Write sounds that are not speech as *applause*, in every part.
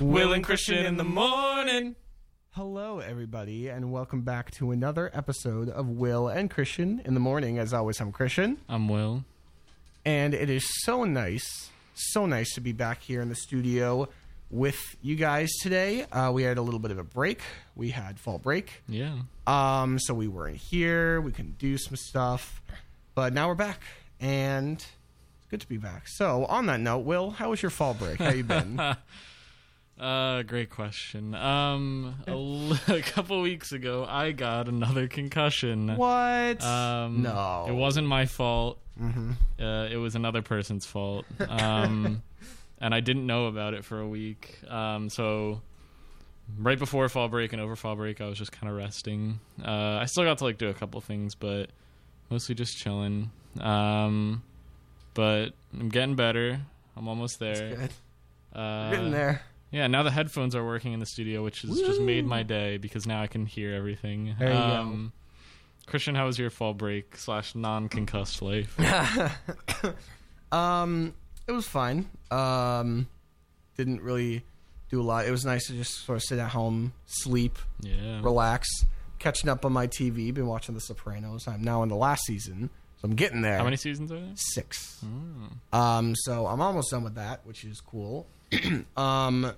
Will and Christian in the morning. Hello, everybody, and welcome back to another episode of Will and Christian in the morning. As always, I'm Christian, I'm Will. and it is so nice, so nice to be back here in the studio with you guys today. Uh, we had a little bit of a break. We had fall break, Yeah. um, so we weren't here. We couldn't do some stuff, but now we're back, and it's good to be back. So, on that note, Will, how was your fall break? How you been? *laughs* Uh, great question. Um, a, l- *laughs* a couple weeks ago, I got another concussion. what? Um, No. it wasn't my fault. Mm-hmm. Uh, it was another person's fault. Um, *laughs* and I didn't know about it for a week. Um, so right before fall break and over fall break, I was just kind of resting. Uh, I still got to like do a couple things, but mostly just chilling. Um, but I'm getting better. I'm almost there. Good. Uh, Getting there. Yeah, now the headphones are working in the studio, which has just made my day because now I can hear everything. There you go. um, Christian, how was your fall break slash non concussed life? *laughs* Um, it was fine. Um, didn't really do a lot. It was nice to just sort of sit at home, sleep, yeah. relax, catching up on my TV. Been watching The Sopranos. I'm now in the last season, so I'm getting there. How many seasons are there? Six. Oh. Um, so I'm almost done with that, which is cool. *clears throat* um,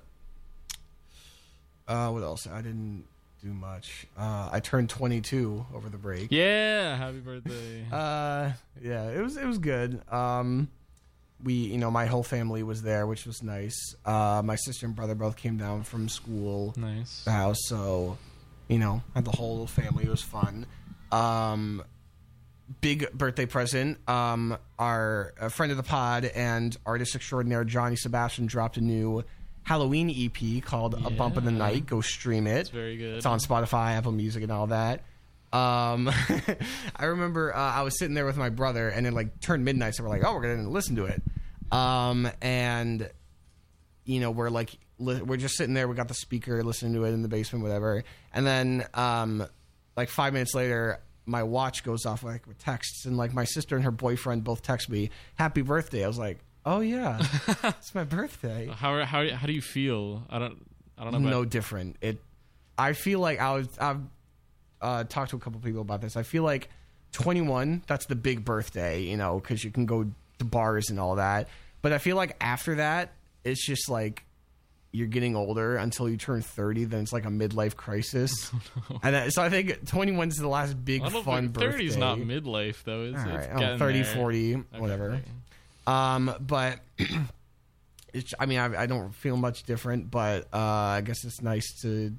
uh, what else? I didn't do much. Uh, I turned 22 over the break. Yeah, happy birthday. *laughs* Uh, yeah, it was it was good. Um, we, you know, my whole family was there, which was nice. Uh, my sister and brother both came down from school, nice. the house, so you know, had the whole family. It was fun. Um, big birthday present. Um, our friend of the pod and artist extraordinaire Johnny Sebastian dropped a new Halloween EP called "A Bump in the Night." Go stream it. It's very good. It's on Spotify, Apple Music, and all that. Um, *laughs* I remember uh, I was sitting there with my brother, and it like turned midnight, so we're like, "Oh, we're gonna listen to it." Um, and you know, we're like, li- we're just sitting there. We got the speaker, listening to it in the basement, whatever. And then, um, like five minutes later, my watch goes off like with texts, and like my sister and her boyfriend both text me, "Happy birthday!" I was like, "Oh yeah, *laughs* it's my birthday." How, how, how do you feel? I don't, I don't know. About, no different. It. I feel like I was. I've uh, talked to a couple people about this. I feel like 21. That's the big birthday, you know, because you can go to bars and all that. But I feel like after that, it's just like you're getting older until you turn 30. Then it's like a midlife crisis. *laughs* and that, so I think 21 is the last big I don't fun think birthday. 30 is not midlife, though. It's, All it's right, oh, getting 30, there. 40, Okay. whatever. Um, but *clears throat* it's. I mean, I, I don't feel much different, but uh, I guess it's nice to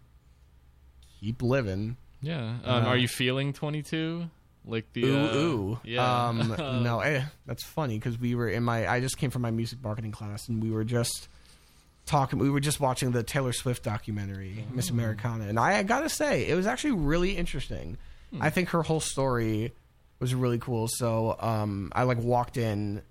keep living. Yeah. Um, Uh, are you feeling 22? Like the. ooh, uh, ooh. Yeah. Um, *laughs* no, eh, that's funny because we were in my. I just came from my music marketing class, and we were just talking. We were just watching the Taylor Swift documentary, Miss Oh. Americana, and I, I gotta say, it was actually really interesting. Hmm. I think her whole story was really cool. So, um, I like walked in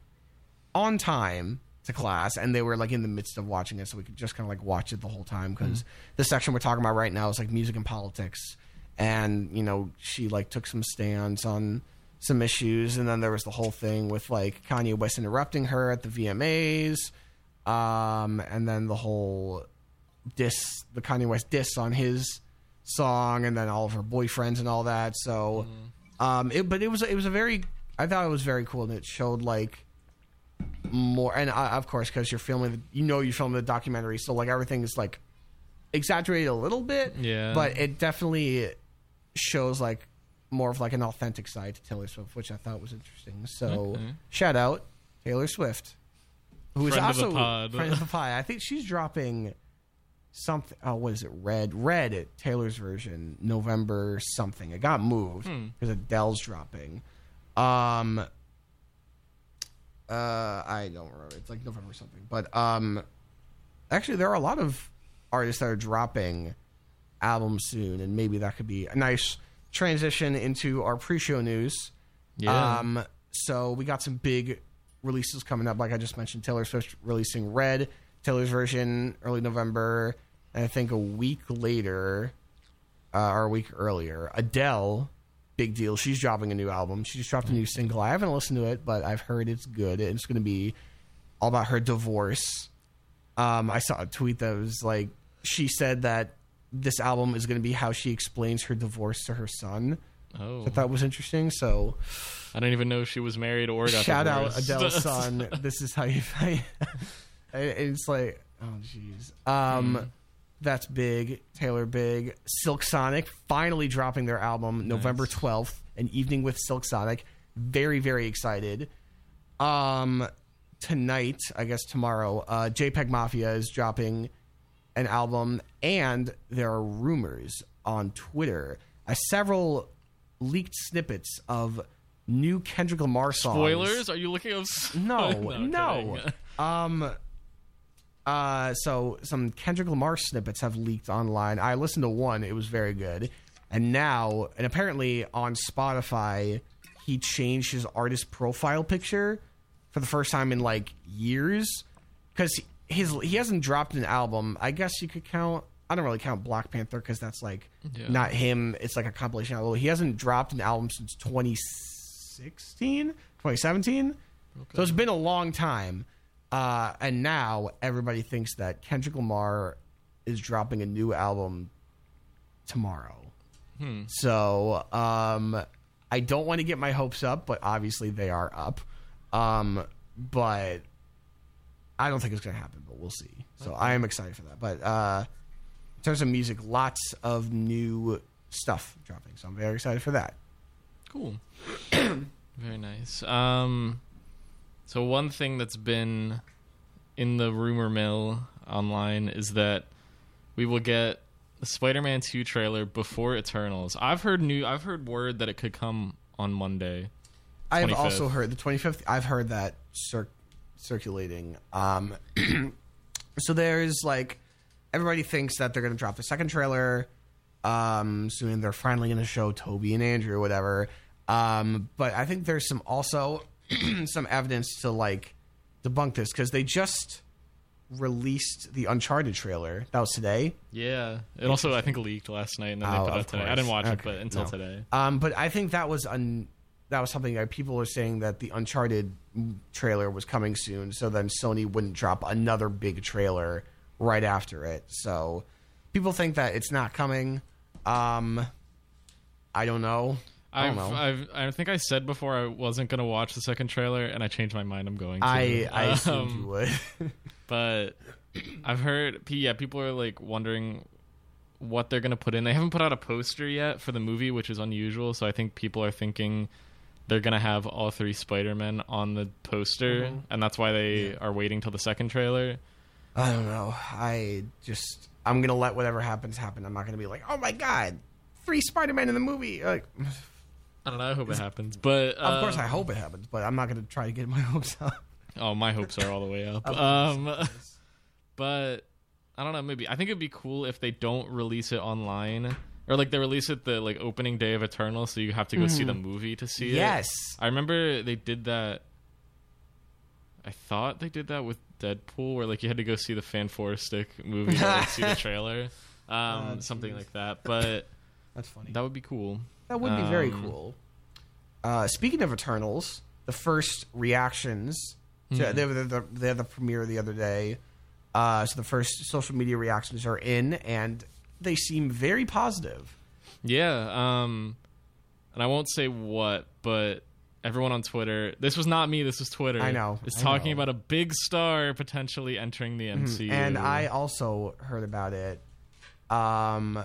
on time to class, and they were like in the midst of watching it, so we could just kind of like watch it the whole time because the section we're talking about right now is like music and politics, and you know she like took some stands on some issues, and then there was the whole thing with like Kanye West interrupting her at the VMAs, um, and then the whole diss, the Kanye West diss on his song, and then all of her boyfriends and all that. So, um, it, but it was it was a very I thought it was very cool, and it showed like more and uh, of course because you're filming the, you know you're filming the documentary so like everything is like exaggerated a little bit Yeah. but it definitely shows like more of like an authentic side to Taylor Swift which I thought was interesting so Okay. shout out Taylor Swift who is Friend of the also pod. friend of the *laughs* pie I think she's dropping something oh what is it red red Taylor's version November something it got moved Hmm. because Adele's dropping um uh, I don't remember. It's like November something. But um, actually, there are a lot of artists that are dropping albums soon, and maybe that could be a nice transition into our pre-show news. Yeah. Um, so we got some big releases coming up. Like I just mentioned, Taylor Swift releasing Red, Taylor's version early November, and I think a week later, uh, or a week earlier, Adele. Big deal. She's dropping a new album. She just dropped a new single. I haven't listened to it, but I've heard it's good. It's going to be all about her divorce. Um, I saw a tweet that was like she said that this album is going to be how she explains her divorce to her son. Oh, I thought was interesting. So I didn't even know if she was married or got shout out. Adele's *laughs* son. this is how you fight. *laughs* it's like oh jeez. Um, Mm. that's big. Taylor Big. Silk Sonic finally dropping their album November Nice. twelfth. An evening with Silk Sonic. Very very excited. Um, tonight, I guess tomorrow, uh, JPEG Mafia is dropping an album, and there are rumors on Twitter, uh, several leaked snippets of new Kendrick Lamar songs. Spoilers? Are you looking up? s- *laughs* No, no. *laughs* Um. Uh. So some Kendrick Lamar snippets have leaked online. I listened to one; it was very good. And now, and apparently on Spotify, he changed his artist profile picture for the first time in like years because his he hasn't dropped an album. I guess you could count. I don't really count Black Panther because that's like Yeah. not him. It's like a compilation album. He hasn't dropped an album since 2016, 2017. So it's been a long time. Uh, and now everybody thinks that Kendrick Lamar is dropping a new album tomorrow. So um, I don't want to get my hopes up, but obviously they are up. Um, but I don't think it's going to happen, but we'll see. So I am excited for that. But uh, in terms of music, lots of new stuff dropping. So I'm very excited for that. Cool. *coughs* Very nice. Um, so one thing that's been in the rumor mill online is that we will get the Spider-Man 2 trailer before Eternals. I've heard new. I've heard word that it could come on Monday. I have also heard the 25th. I've heard that cir- circulating. Um, *clears throat* so there's like everybody thinks that they're going to drop the second trailer um, soon. They're finally going to show Toby and Andrew, or whatever. Um, but I think there's some also *clears throat* some evidence to like debunk this because they just released the Uncharted trailer. That was today. Yeah. It also I think leaked last night and then they Oh, put it today. I didn't watch it, but until No. today. Um, but I think that was un- that was something that people were saying that the Uncharted trailer was coming soon, so then Sony wouldn't drop another big trailer right after it. So people think that it's not coming. Um, I don't know. I don't know. I've, I think I said before I wasn't gonna watch the second trailer, and I changed my mind. I'm going. To. I I *laughs* assumed Um, you would. *laughs* but I've heard, yeah, people are like wondering what they're gonna put in. They haven't put out a poster yet for the movie, which is unusual. So I think people are thinking they're gonna have all three Spider Men on the poster, Mm-hmm. and that's why they are waiting till the second trailer. I don't know. I just I'm gonna let whatever happens happen. I'm not gonna be like, oh my god, three Spider-Man in the movie. Like, I don't know. I hope it happens, but uh, of course I hope it happens, but I'm not gonna try to get my *laughs* hopes up. Oh, my hopes are all the way up. *laughs* Um, *laughs* but I don't know. Maybe I think it'd be cool if they don't release it online, or like they release it the like opening day of Eternal, so you have to go see the movie to see it. Mm-hmm. Yes. I remember they did that. I thought they did that with Deadpool, where like you had to go see the Fan Four Stick movie to like, see the *laughs* trailer, um, Oh, something like that. But *laughs* That's funny. that would be cool. That would be very Um, cool. Uh, speaking of Eternals, the first reactions. To, Hmm. they, were the, they had the premiere the other day. Uh, so the first social media reactions are in, and they seem very positive. Yeah, um and I won't say what, but everyone on Twitter, this was not me, this was Twitter. I know, Is I talking know. about a big star potentially entering the MCU. And I also heard about it. Um,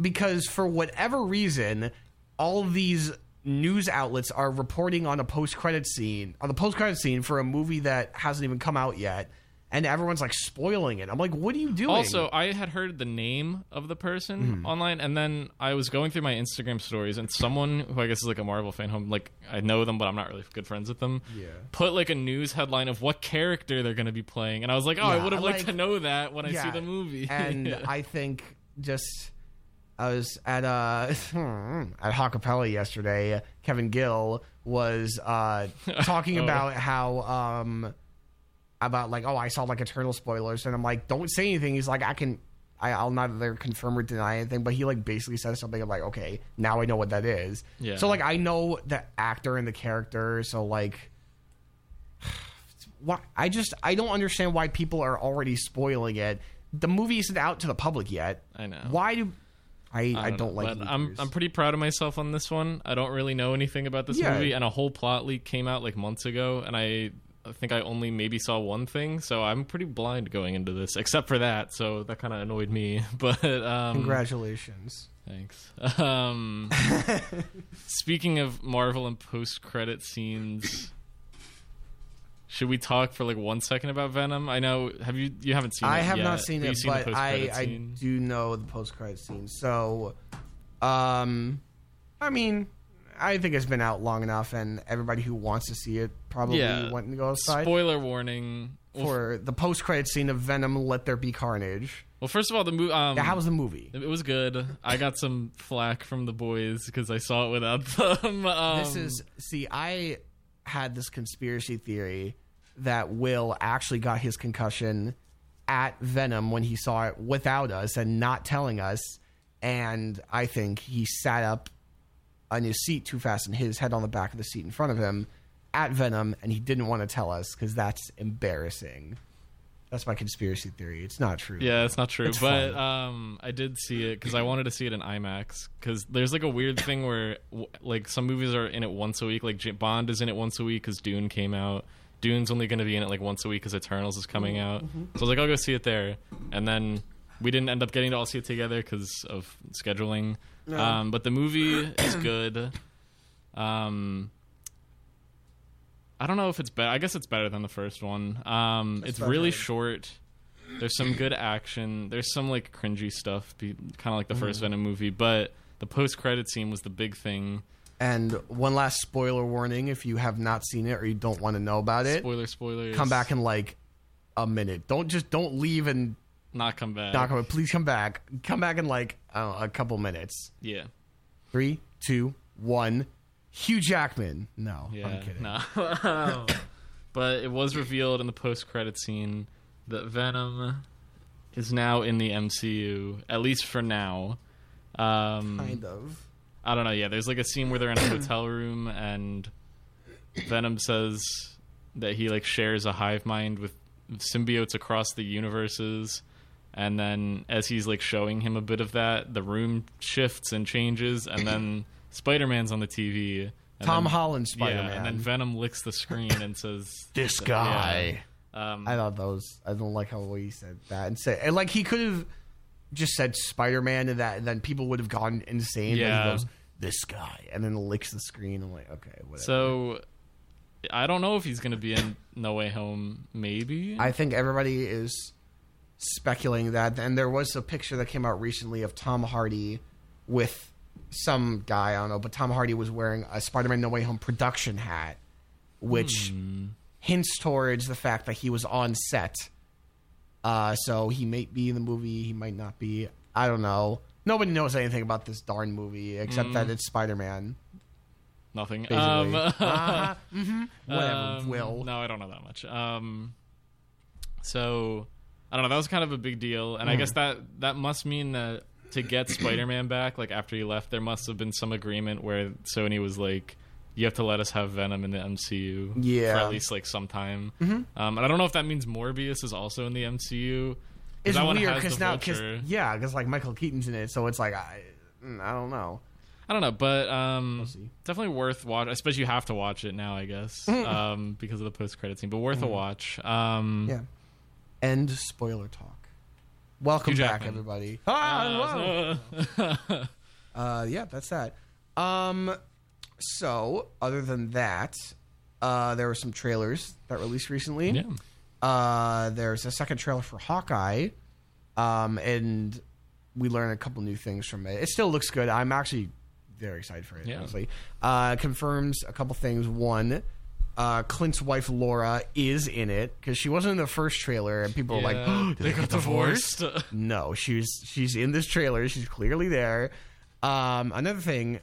because for whatever reason, all these news outlets are reporting on a post credit scene, on the post credit scene for a movie that hasn't even come out yet. And everyone's like spoiling it. I'm like, what are you doing? also, I had heard the name of the person Hmm. online, and then I was going through my Instagram stories, and someone who I guess is like a Marvel fan, home like I know them, but I'm not really good friends with them. Yeah. Put like a news headline of what character they're going to to be playing, and I was like, oh, I would have liked like- to know that when I see the movie. *laughs* and I think just I was at uh *laughs* at Hawkapella yesterday. Kevin Gill was uh *laughs* talking Oh. about how um about like oh I saw like eternal spoilers and I'm like don't say anything. He's like I can I, I'll neither confirm or deny anything, but he like basically says something of like okay now I know what that is. Yeah. So like I know the actor and the character, so like *sighs* why I just I don't understand why people are already spoiling it. The movie isn't out to the public yet. I know. Why do I? I, don't, know, like. I'm. I'm pretty proud of myself on this one. I don't really know anything about this Yeah. movie, and a whole plot leak came out like months ago, and I. I think I only maybe saw one thing, so I'm pretty blind going into this, except for that. So that kind of annoyed me. *laughs* But um, Congratulations. Thanks. Um, *laughs* speaking of Marvel and post-credit scenes, should we talk for like one second about Venom? I know. Have you? You haven't seen. It? I have yet, not seen you've it, seen but I post-credit I do know the post credit scene. So, um, I mean, I think it's been out long enough, and everybody who wants to see it probably Yeah. went and go outside Spoiler warning. Well, for the post credit scene of Venom. Let there be carnage. well, first of all, the movie. Um, Yeah, how was the movie? It was good. I got some flack from the boys because I saw it without *laughs* them. Um, This is see, I had this conspiracy theory that Will actually got his concussion at Venom when he saw it without us and not telling us. And I think he sat up on his seat too fast and hit his head on the back of the seat in front of him at Venom, and he didn't want to tell us because that's embarrassing. That's my conspiracy theory. It's not true. Yeah, it's not true, It's but um, I did see it because I wanted to see it in IMAX. Because there's like a weird thing where like some movies are in it once a week. Like Bond is in it once a week because Dune came out. Dune's only going to be in it like once a week because Eternals is coming Mm-hmm. out. So I was like, I'll go see it there, and then we didn't end up getting to all see it together because of scheduling. Um, but the movie is *clears throat* good. Um, I don't know if it's better. I guess it's better than the first one. Um, it's really better. short. There's some good action. There's some like cringy stuff, kind of like the Mm-hmm. first Venom movie. But the post-credit scene was the big thing. And one last spoiler warning: if you have not seen it or you don't want to know about it, Spoiler, spoilers. come back in like a minute. Don't just don't leave and not come back. not come. Please come back. Come back in like I know, a couple minutes. Yeah, Three, two, one. Hugh Jackman. No, yeah. I'm kidding. No. *laughs* but it was revealed in the post-credit scene that Venom is now in the MCU, at least for now. Um, Kind of. I don't know. Yeah, there's like a scene where they're in a *clears throat* hotel room and Venom says that he like shares a hive mind with symbiotes across the universes. And then as he's like showing him a bit of that, the room shifts and changes, and then *clears throat* Spider-Man's on the TV. and Tom then- Holland Spider-Man. and then Venom licks the screen and says, *laughs* this Yeah. guy. um, I thought that was. I don't like how he said that and say and like he could have just said Spider Man and that, and then people would have gone insane. Yeah. he goes this guy and then licks the screen. I'm like, okay, whatever. So I don't know if he's going to be in No Way Home. Maybe. I think everybody is speculating that. And there was a picture that came out recently of Tom Hardy with some guy, I don't know, but Tom Hardy was wearing a Spider Man No Way Home production hat, which hints towards the fact that he was on set. Uh, so he might be in the movie, he might not be. I don't know. Nobody knows anything about this darn movie except that it's Spider Man. Nothing. Basically. Um, uh-huh, *laughs* hmm Whatever, Um, Will. No, I don't know that much. Um, so I don't know. That was kind of a big deal, and I Hmm. guess that that must mean that to get Spider-Man back, like after he left, there must have been some agreement where Sony was like, "You have to let us have Venom in the MCU Yeah. for at least like some time." Um, and I don't know if that means Morbius is also in the MCU. It's that weird because now, cause, yeah, because like Michael Keaton's in it, so it's like I, mm, I don't know. I don't know, but um, see. definitely worth watch. I suppose you have to watch it now, I guess, *laughs* um, because of the post-credit scene. But worth a watch. Um, Yeah. End spoiler talk. Welcome Hugh back, Jackman. everybody. Ah, uh, whoa. *laughs* Uh, yeah, that's that. Um, so other than that, uh, there were some trailers that released recently. yeah. Uh, there's a second trailer for Hawkeye, um, and we learned a couple new things from it. It still looks good. I'm actually very excited for it. Yeah. Honestly, uh, confirms a couple things. One, uh, Clint's wife Laura is in it because she wasn't in the first trailer, and people were like, oh, *gasps* "Did they, get divorced?" *laughs* divorced. no, she's she's in this trailer. She's clearly there. Um, another thing,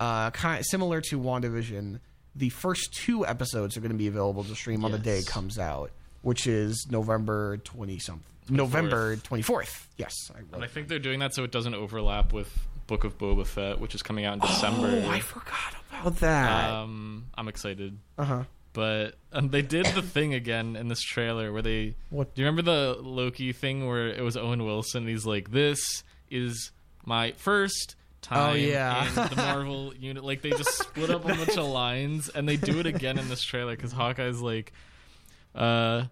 uh, kind similar to WandaVision, the first two episodes are going to be available to stream on the day it comes out, which is November twenty something. November twenty fourth. Yes, I and. I think they're doing that so it doesn't overlap with Book of Boba Fett, which is coming out in December. Oh, I forgot about that. um, I'm excited. uh huh. But um, they did the thing again in this trailer where they. What? Do you remember the Loki thing where it was Owen Wilson? He's like, "This is my first time Oh, yeah. in the Marvel *laughs* unit." Like they just split up a bunch of lines, and they do it again in this trailer because Hawkeye's like, uh,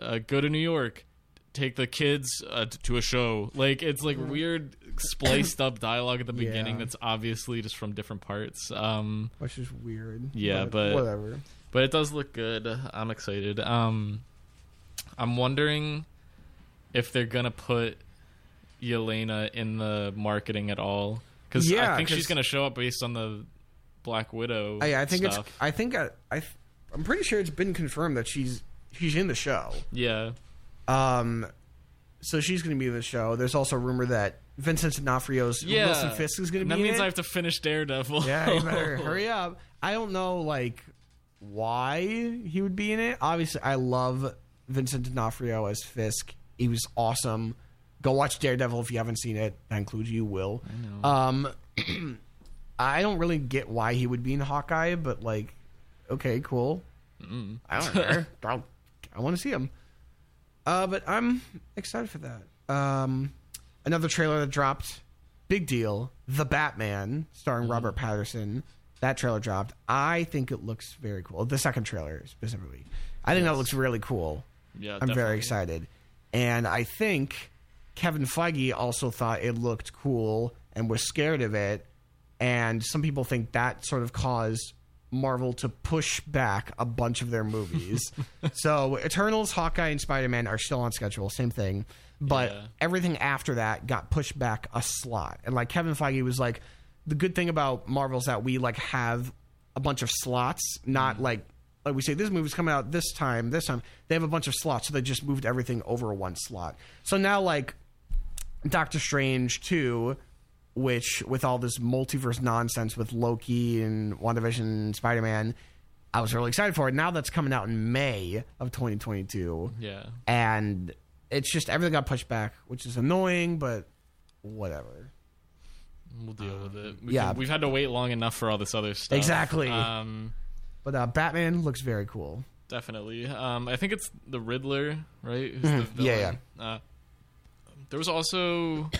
uh, "Go to New York." Take the kids uh, to a show. Like it's like weird spliced up dialogue at the beginning Yeah. that's obviously just from different parts. Um, Which is weird. Yeah, but- whatever. But it does look good. I'm excited. Um, I'm wondering if they're gonna put Yelena in the marketing at all because Yeah, I think she's gonna show up based on the Black Widow. I, I think stuff. it's. I think I, I. I'm pretty sure it's been confirmed that she's she's in the show. yeah, Um, so she's going to be in the show. There's also a rumor that Vincent D'Onofrio's yeah. Wilson Fisk is going to be. That means I have to finish Daredevil. yeah, you better *laughs* hurry up. I don't know like why he would be in it. Obviously, I love Vincent D'Onofrio as Fisk. He was awesome. Go watch Daredevil if you haven't seen it. That includes you, Will. I. Um, *clears throat* I don't really get why he would be in Hawkeye, but like, okay, cool. Mm. I don't care. *laughs* I'll- I want to see him. Uh, but I'm excited for that. Um, another trailer that dropped, big deal. The Batman, starring Mm-hmm. Robert Pattinson. That trailer dropped. I think it looks very cool. The second trailer specifically. I think that looks really cool. yeah, I'm definitely. very excited. And I think Kevin Feige also thought it looked cool and was scared of it. And some people think that sort of caused Marvel to push back a bunch of their movies. *laughs* so Eternals, Hawkeye, and Spider Man are still on schedule, same thing. But Yeah. everything after that got pushed back a slot. And like Kevin Feige was like, the good thing about Marvel is that we like have a bunch of slots, not Mm-hmm. like like we say this movie's coming out this time, this time. They have a bunch of slots, so they just moved everything over one slot. So now like Doctor Strange 2, which with all this multiverse nonsense with Loki and WandaVision and Spider Man, I was really excited for it. Now that's coming out in May of 2022 Yeah, and it's just everything got pushed back, which is annoying, but whatever. We'll deal with it. We yeah. can- we've had to wait long enough for all this other stuff. Exactly. Um, But uh, Batman looks very cool. Definitely. Um, I think it's the Riddler, right? Who's Mhm. the Yeah, villain. Uh, there was also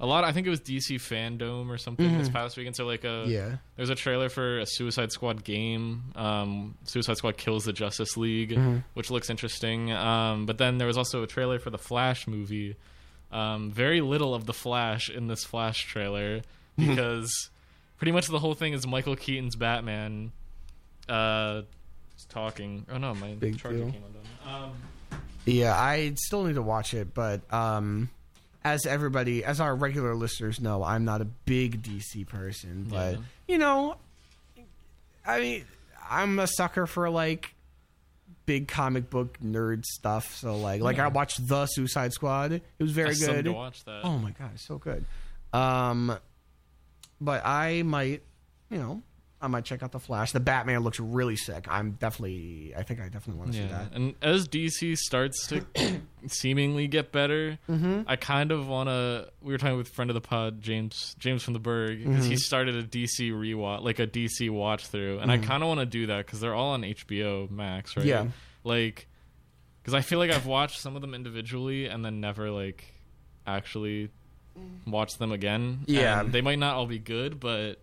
a lot. I think it was DC Fandom or something this past weekend. So like a Mm-hmm. Yeah. there's a trailer for a Suicide Squad game. Um, Suicide Squad kills the Justice League, Mm-hmm. which looks interesting. Um, but then there was also a trailer for the Flash movie. Um, very little of the Flash in this Flash trailer *laughs* because pretty much the whole thing is Michael Keaton's Batman. Uh, talking. Oh no, my Big charger deal. came undone. Um, Yeah, I still need to watch it, but um, as everybody, as our regular listeners know, I'm not a big DC person, but Yeah. you know, I mean, I'm a sucker for like big comic book nerd stuff. So like, like I watched the Suicide Squad. It was very I good. watch that. Oh my god, it's so good. Um, but I might, you know, I might check out the Flash. The Batman looks really sick. I'm definitely, I think I definitely want to see that. and as DC starts to *clears throat* seemingly get better, Mm-hmm. I kind of want to. We were talking with friend of the pod, James James from the Berg, because Mm-hmm. he started a DC rewatch, like a DC watch through, and I kind of want to do that because they're all on HBO Max, right? Mm-hmm. Yeah. like because I feel like I've watched some of them individually and then never like actually watched them again. Yeah. And they might not all be good, but.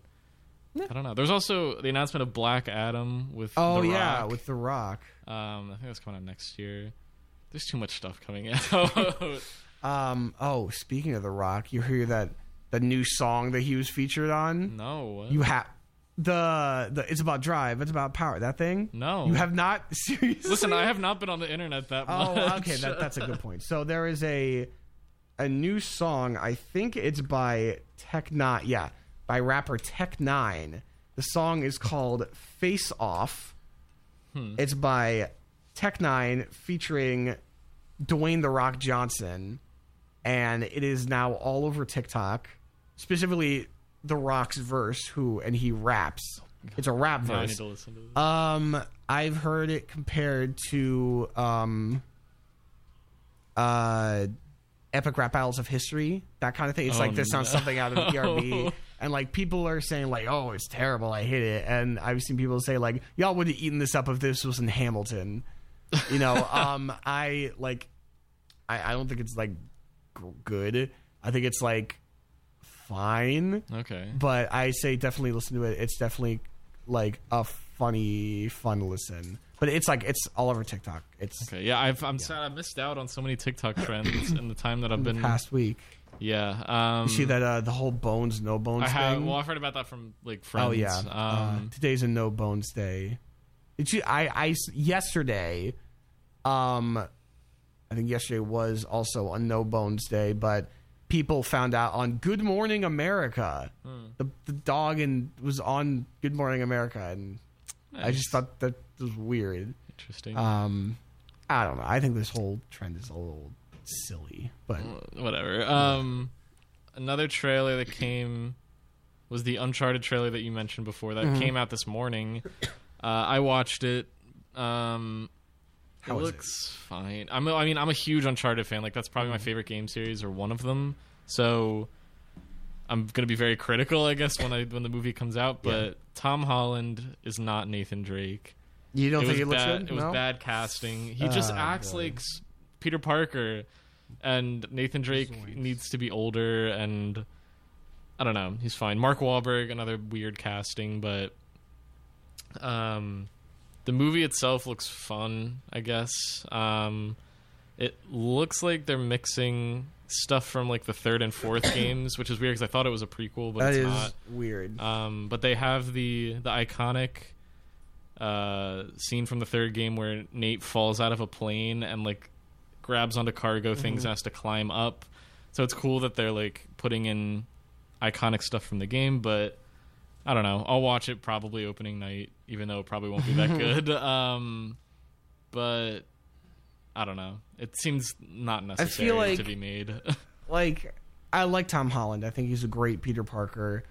I don't know. There's also the announcement of Black Adam with Oh yeah, with The Rock. Um, I think that's coming out next year. There's too much stuff coming *laughs* out. Um. Oh, speaking of The Rock, you hear that the new song that he was featured on? no, what? You have the the. It's about Drive. It's about Power. That thing. no. You have not *laughs* seriously. Listen, I have not been on the internet that much. Oh, okay. That, that's a good point. So there is a a new song. I think it's by Tech N9ne. Yeah, by rapper Tech N9ne. The song is called "Face Off." Hmm. It's by Tech N9ne featuring Dwayne the Rock Johnson, and it is now all over TikTok. Specifically, the Rock's verse, who and he raps. It's a rap Yeah, I verse. need to listen to this. Um, I've heard it compared to um, uh, epic rap battles of history, that kind of thing. It's Oh, like this sounds something out of ERB, *laughs* and like people are saying like, "Oh, it's terrible, I hate it," and I've seen people say like, "Y'all would have eaten this up if this was in Hamilton." You know, *laughs* um, I like, I, I don't think it's like g- good. I think it's like fine, Okay. but I say definitely listen to it. It's definitely like a funny, fun listen. But it's like it's all over TikTok. It's Okay. Yeah, I've, I'm sad. I missed out on so many TikTok trends *coughs* in the time that I've been. past week. Yeah. Um, You see that uh, the whole bones no bones I have. thing. Well, I've heard about that from like friends. oh yeah, uh, Um, today's a no bones day. I I yesterday, um, I think yesterday was also a no bones day, but people found out on Good Morning America. Hmm. The the dog and was on Good Morning America, and I just thought that was weird. interesting. Um, I don't know. I think this whole trend is a little silly, but Whatever. Um, another trailer that came was the Uncharted trailer that you mentioned before that Mm-hmm. came out this morning. *coughs* Uh, I watched it. Um, How it was it? looks fine. I'm. a- I mean, I'm a huge Uncharted fan. Like that's probably Mm-hmm. my favorite game series or one of them. So I'm gonna be very critical, I guess, when I when the movie comes out. But Yeah. Tom Holland is not Nathan Drake. you don't it think was it looks bad. good? It was no? bad casting. He just Oh, acts boy. like Peter Parker, and Nathan Drake Zoinks. needs to be older. And I don't know. He's fine. Mark Wahlberg, another weird casting, but um, the movie itself looks fun. I guess. Um, it looks like they're mixing stuff from like the third and fourth *coughs* games, which is weird because I thought it was a prequel, but That it's is not. weird. Um, but they have the the iconic uh, scene from the third game where Nate falls out of a plane and like grabs onto cargo things and has to climb up. So it's cool that they're like putting in iconic stuff from the game, but I don't know. I'll watch it probably opening night, even though it probably won't be that *laughs* good. Um, but I don't know. It seems not necessary like- to be made. *laughs* like I like Tom Holland. I think he's a great Peter Parker.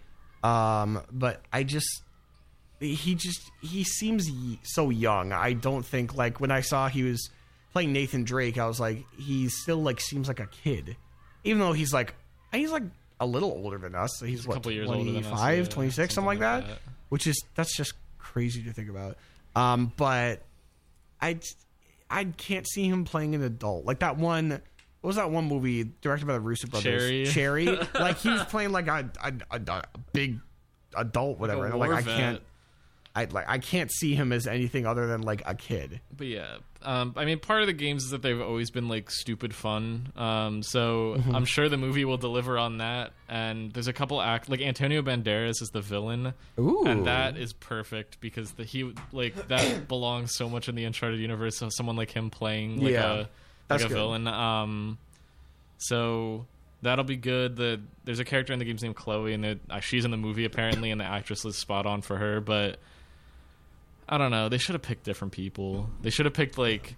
Um, but I just he just he seems so young. I don't think like when I saw he was playing Nathan Drake, I was like he still like seems like a kid. Even though he's like he's like a little older than us. So he's, a what couple years older than us, 25, yeah, 26, something, like that, that. Which is that's just crazy to think about. Um, but I I can't see him playing an adult like that one. What was that one movie directed by the Russo brothers? Cherry. *laughs* Cherry. like he was *laughs* playing like a a, a, a big adult, whatever. like war I can't. I like I can't see him as anything other than like a kid. but yeah, um, I mean, part of the games is that they've always been like stupid fun. Um, so Mm-hmm. I'm sure the movie will deliver on that. And there's a couple act like Antonio Banderas is the villain, Ooh. and that is perfect because the he like that *coughs* belongs so much in the Uncharted universe. So someone like him playing like Yeah, a that's like a good. villain. Um, so that'll be good. The there's a character in the game's named Chloe, and it- uh, she's in the movie apparently, and the actress is spot on for her. But I don't know. They should have picked different people. They should have picked like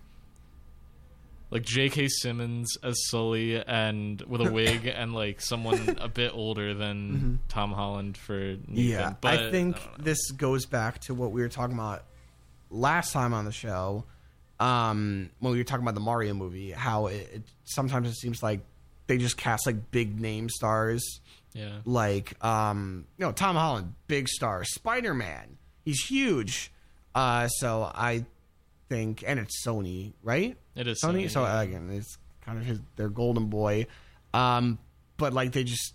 like J.K. Simmons as Sully and with a *laughs* wig, and like someone a bit older than *laughs* Tom Holland for Nathan. Mm-hmm. Yeah, but I think don't this goes back to what we were talking about last time on the show. Um, when we were talking about the Mario movie, how it, it sometimes it seems like they just cast like big name stars, yeah. like um, you know Tom Holland, big star, Spider Man, he's huge. Uh, so I think, and it's Sony, right? It is Sony. Sony, so yeah. again, it's kind of his their golden boy. Um, but like they just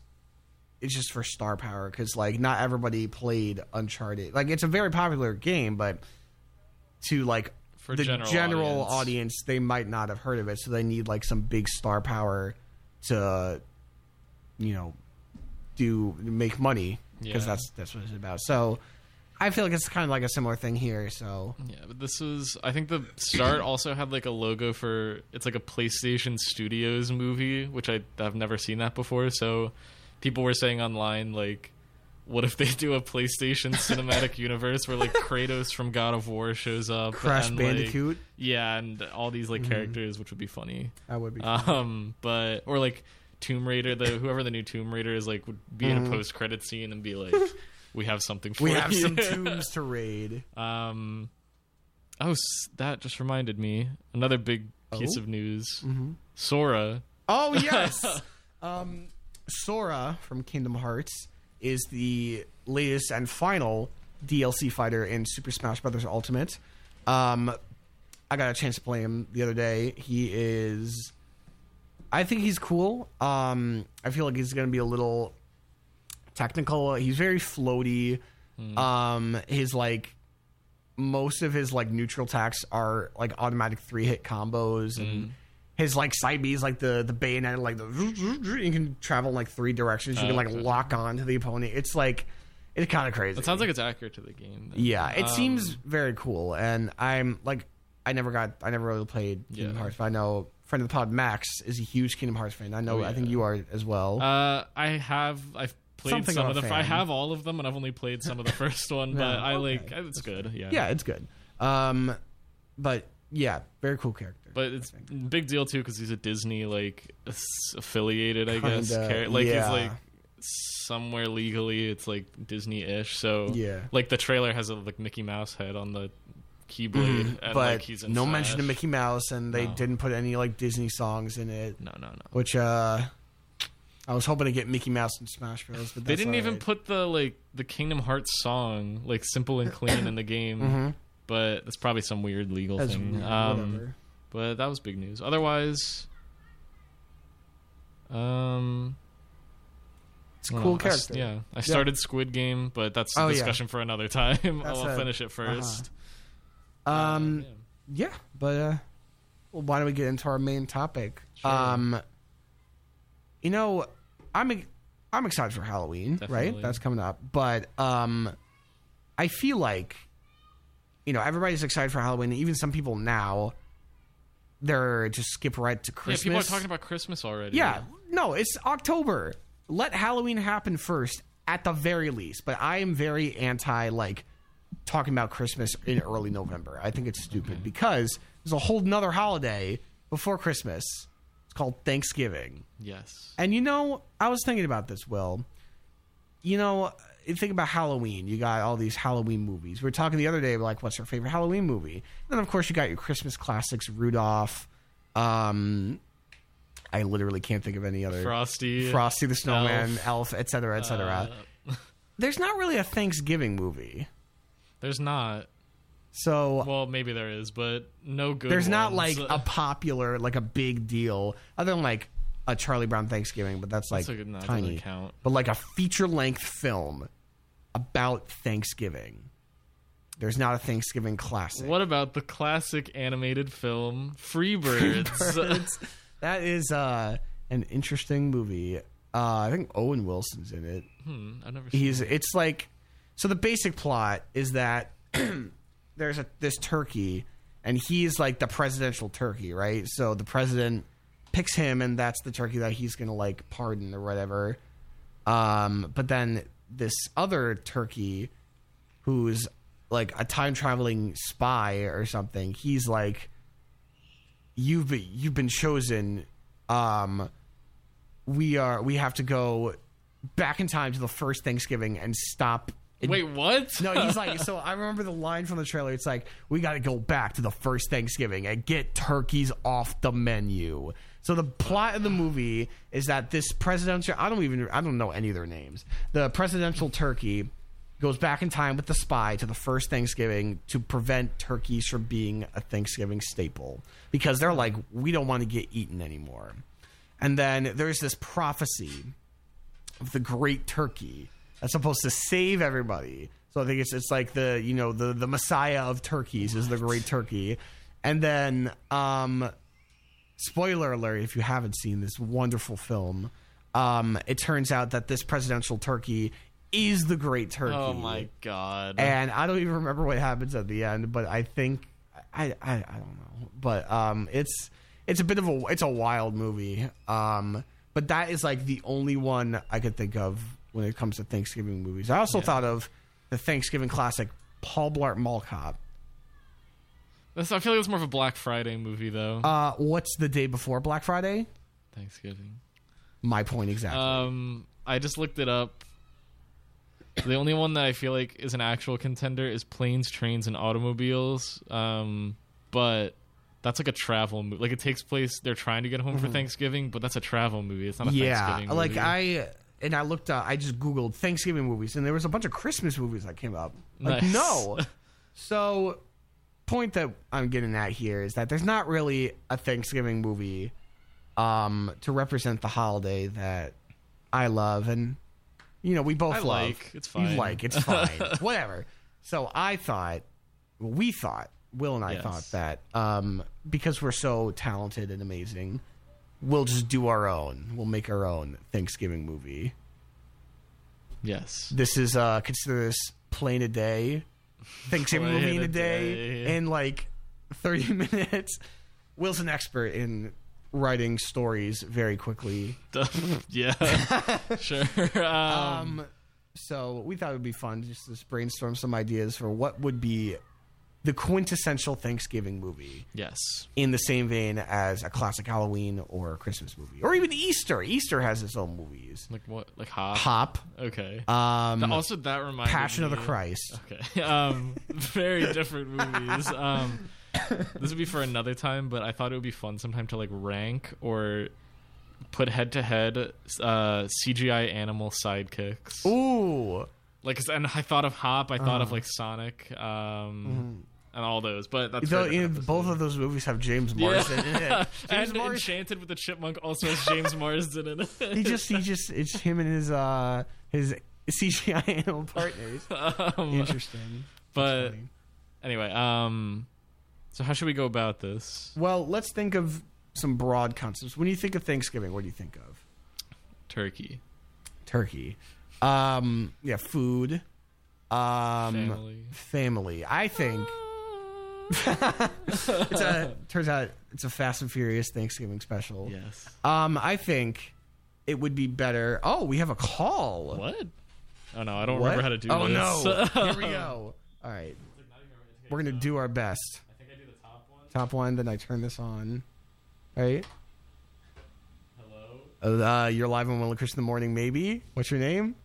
it's just for star power because like not everybody played Uncharted. Like it's a very popular game, but to like For the general general, audience. audience. they might not have heard of it. So they need like some big star power to, you know, do make money because Yeah. that's that's what it's about. So I feel like it's kind of like a similar thing here. So Yeah, but this was. I think the start also had like a logo for. It's like a PlayStation Studios movie, which I I've never seen that before. So people were saying online like, what if they *laughs* do a PlayStation cinematic *laughs* universe where like Kratos from God of War shows up, Crash and, like- Bandicoot, yeah, and all these like characters, which would be funny. that would be. Um, but or like Tomb Raider, the whoever the new Tomb Raider is, like would be in a post credit scene and be like, "We have something for we you." have some *laughs* tombs to raid. Um, oh, that just reminded me another big piece Oh? of news. Mm-hmm. Sora Oh *laughs* yes. um, Sora from Kingdom Hearts is the latest and final DLC fighter in Super Smash Bros. Ultimate. Um, I got a chance to play him the other day. He is. I think he's cool. Um, I feel like he's going to be a little technical. He's very floaty. Um, his like most of his like neutral attacks are like automatic three hit combos and his like side B's like the the bayonet like the you can travel in like three directions. You Oh, can like lock on to the opponent. It's like it's kind of crazy. It sounds like it's accurate to the game. then. Yeah, it Um, seems very cool, and I'm like, I never got, I never really played Kingdom Yeah. Hearts, but I know friend of the pod Max is a huge Kingdom Hearts fan. I know, Oh, I think you are as well. Uh, I have. I've played Something some of a them. I have all of them, and I've only played some of the *laughs* first one. But Yeah, I okay. like. It's good. Yeah. yeah, it's good. Um, but yeah, very cool character. But it's big deal too because he's a Disney like affiliated, I guess. Kinda, char- like yeah. he's like somewhere legally, it's like Disney-ish. So Yeah. like the trailer has a like Mickey Mouse head on the keyblade, and but like he's no mention of Mickey Mouse, and they No. didn't put any like Disney songs in it, No, no, no. which uh, I was hoping to get Mickey Mouse and Smash Bros. But They didn't even put the like the Kingdom Hearts song like simple and clean in the game, but that's probably some weird legal Mm-hmm. That's thing. weird, Um, but that was big news. Otherwise, um, It's a I cool know. I character. yeah, I started Squid Game, but that's a Oh, yeah. discussion for another *laughs* time. I'll a- finish it 1st Um, yeah. Yeah, but uh, well, why don't we get into our main topic? Um, you know, I'm I'm excited for Halloween, right? That's coming up, but um, I feel like you know everybody's excited for Halloween. Even some people now, they're just skip right to Yeah, Christmas. people are talking about Christmas already. Yeah, no, it's October. Let Halloween happen first, at the very least. But I am very anti like talking about Christmas in early November. I think it's stupid because there's a whole nother holiday before Christmas. Called Thanksgiving. Yes. And you know, I was thinking about this, Will. You know, think about Halloween. You got all these Halloween movies. We were talking the other day, like, what's your favorite Halloween movie? And then, of course, you got your Christmas classics, Rudolph. Um, I literally can't think of any other. Frosty. Frosty the Snowman, Elf. etc., etc. et. Uh, *laughs* There's not really a Thanksgiving movie. there's not. So Well, maybe there is, but no good. there's not like a popular, like a big deal, other than like a Charlie Brown Thanksgiving, but that's like That's a good- no, that tiny. count. But like a feature length film about Thanksgiving. There's not a Thanksgiving classic. What about the classic animated film Freebirds? Birds. *laughs* that is uh, an interesting movie. Uh, I think Owen Wilson's in it. hmm, I've never seen. he's it's like so the basic plot is that *clears throat* there's a this turkey and he's like the presidential turkey right so the president picks him and that's the turkey that he's gonna like pardon or whatever um but then this other turkey who's like a time traveling spy or something he's like you've been, you've been chosen um we are we have to go back in time to the first Thanksgiving and stop. Wait, what? No, he's like. *laughs* So I remember the line from the trailer. It's like we got to go back to the first Thanksgiving and get turkeys off the menu. So the plot of the movie is that this presidential. I don't even. I don't know any of their names. The presidential turkey goes back in time with the spy to the first Thanksgiving to prevent turkeys from being a Thanksgiving staple because they're like we don't want to get eaten anymore. And then there's this prophecy of the great turkey that's supposed to save everybody. So I think it's it's like the you know the the messiah of turkeys is the great turkey, and then um, spoiler alert if you haven't seen this wonderful film, um, it turns out that this presidential turkey is the great turkey. oh my god. And I don't even remember what happens at the end, but I think I I, I don't know, but um, it's it's a bit of a it's a wild movie. Um, but that is like the only one I could think of when it comes to Thanksgiving movies. I also thought of the Thanksgiving classic Paul Blart Mall Cop. That's, I feel like it's more of a Black Friday movie though. Uh, what's the day before Black Friday? Thanksgiving. My point exactly. Um, I just looked it up. The only one that I feel like is an actual contender is planes, trains, and automobiles. Um, but that's like a travel movie. Like it takes place. They're trying to get home for Thanksgiving, but that's a travel movie. It's not a Mm-hmm. yeah, Thanksgiving. like movie. I and I looked. Uh, I just googled Thanksgiving movies, and there was a bunch of Christmas movies that came up. Like Nice. no, *laughs* so point that I'm getting at here is that there's not really a Thanksgiving movie um, to represent the holiday that I love, and you know we both I love. like. It's You fine. like it's *laughs* fine, whatever. So I thought, well, we thought, Will and I Yes. thought that um, because we're so talented and amazing, we'll just do our own. We'll make our own Thanksgiving movie. yes. This is uh, consider this plain a day, Thanksgiving Plain movie in a day, day. in like thirty *laughs* minutes. Will's an expert in writing stories very quickly. *laughs* yeah. *laughs* sure. Um, Um, so we thought it would be fun just to just brainstorm some ideas for what would be the quintessential Thanksgiving movie yes. in the same vein as a classic Halloween or a Christmas movie, or even Easter. Easter has its own movies. Like what? Like Hop. Hop, Okay. um, also, that reminded Passion of the Christ. Okay. *laughs* Um, very different movies. Um, this would be for another time, but I thought it would be fun sometime to like rank or put head to head uh CGI animal sidekicks. Ooh, Like, and I thought of Hop. I thought of like Sonic. Um, and all those, but that's Though, for you know, both episode. of those movies have James Yeah. Marsden in it. *laughs* James and Marsden. Enchanted with the Chipmunk also has James Marsden in it. He just, he just, it's him and his, uh, his CGI animal partners. *laughs* um, Interesting. but anyway, um, so how should we go about this? Well, let's think of some broad concepts. When you think of Thanksgiving, what do you think of? Turkey, Turkey. Um, yeah, food. Um, family. family. I think *laughs* it's a turns out it's a Fast and Furious Thanksgiving special. Yes. Um, I think it would be better. Oh, we have a call. What? Oh no, I don't What? remember how to do oh this. no! *laughs* Here we go. All right, we're gonna do our best. I think I do the top one. Top one, then I turn this on. Right? Hello. Uh, you're live on Will and Chris in the morning. Maybe. What's your name?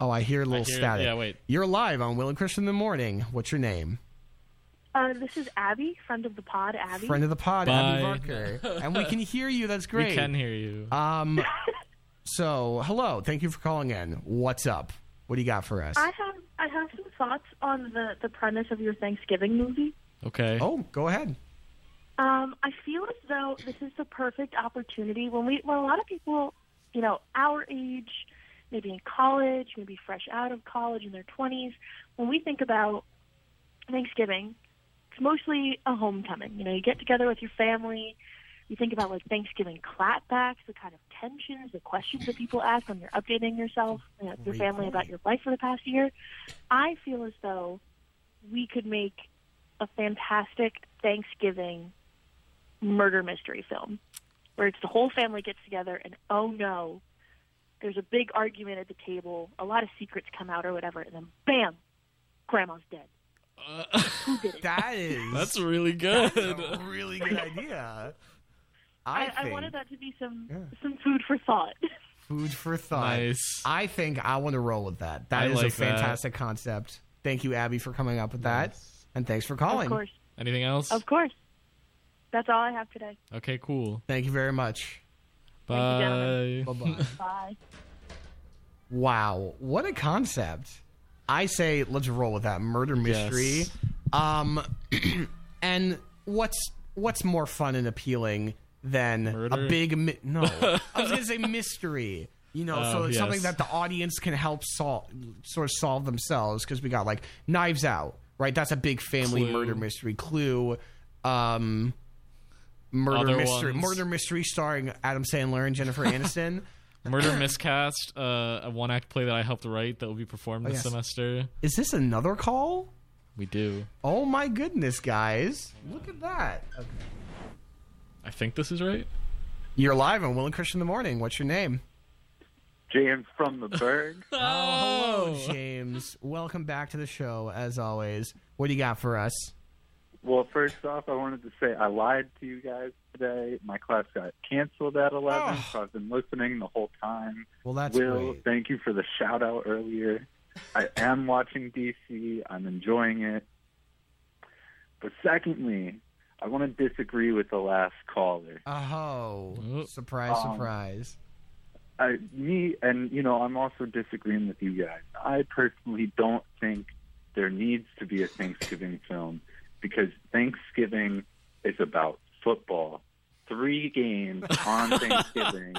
Oh, I hear a little hear- static. yeah, wait. You're live on Will and Chris in the morning. What's your name? Uh, this is Abby, friend of the pod, Abby. Friend of the pod, Abby Bye. Barker, and we can hear you. That's *laughs* great. We can hear you. Um, *laughs* so hello, thank you for calling in. What's up? What do you got for us? I have I have some thoughts on the the premise of your Thanksgiving movie. okay. oh, go ahead. Um, I feel as though this is the perfect opportunity when we when a lot of people, you know, our age, maybe in college, maybe fresh out of college in their twenties, when we think about Thanksgiving, it's mostly a homecoming. You know, you get together with your family. You think about like Thanksgiving clapbacks, the kind of tensions, the questions that people ask when you're updating yourself, you know, your family about your life for the past year. I feel as though we could make a fantastic Thanksgiving murder mystery film where it's the whole family gets together and oh no, there's a big argument at the table, a lot of secrets come out or whatever, and then bam, grandma's dead. Uh, *laughs* Who did it? That is that's really good. that's a really good idea. I, I, I wanted that to be some Yeah. some food for thought. *laughs* food for thought. nice. I think I want to roll with that. That I is a like that. fantastic concept. Thank you, Abby, for coming up with that, Nice. and thanks for calling. of course, Anything else? of course. That's all I have today. Okay, cool. Thank you very much. Thank you, Bye. Bye bye. *laughs* Bye. Wow, what a concept. I say let's roll with that murder mystery. Yes. Um *clears throat* and what's what's more fun and appealing than Murder? a big mi- no. *laughs* I was going to say mystery. You know, so Oh, it's yes. something that the audience can help solve sort of solve themselves because we got like Knives Out, right? That's a big family Clue. murder mystery. Clue um murder Other mystery ones. murder mystery starring Adam Sandler and Jennifer *laughs* Aniston. Murder *laughs* Miscast, uh, a one act play that I helped write that will be performed this yes. semester. Is this another call? We do. Oh my goodness, guys. Look at that. Okay. I think this is right. You're live on Will and Christian in the Morning. What's your name? James from the *laughs* Berg. Oh, hello, James. Welcome back to the show, as always. What do you got for us? Well, first off, I wanted to say I lied to you guys today. My class got canceled at 11, Oh. so I've been listening the whole time. Well, that's Will, great. thank you for the shout out earlier. I am watching DC. I'm enjoying it. But secondly, I want to disagree with the last caller. Oh, surprise, Um, surprise. I, me and you know I'm also disagreeing with you guys. I personally don't think there needs to be a Thanksgiving film because Thanksgiving is about football. Three games on *laughs* Thanksgiving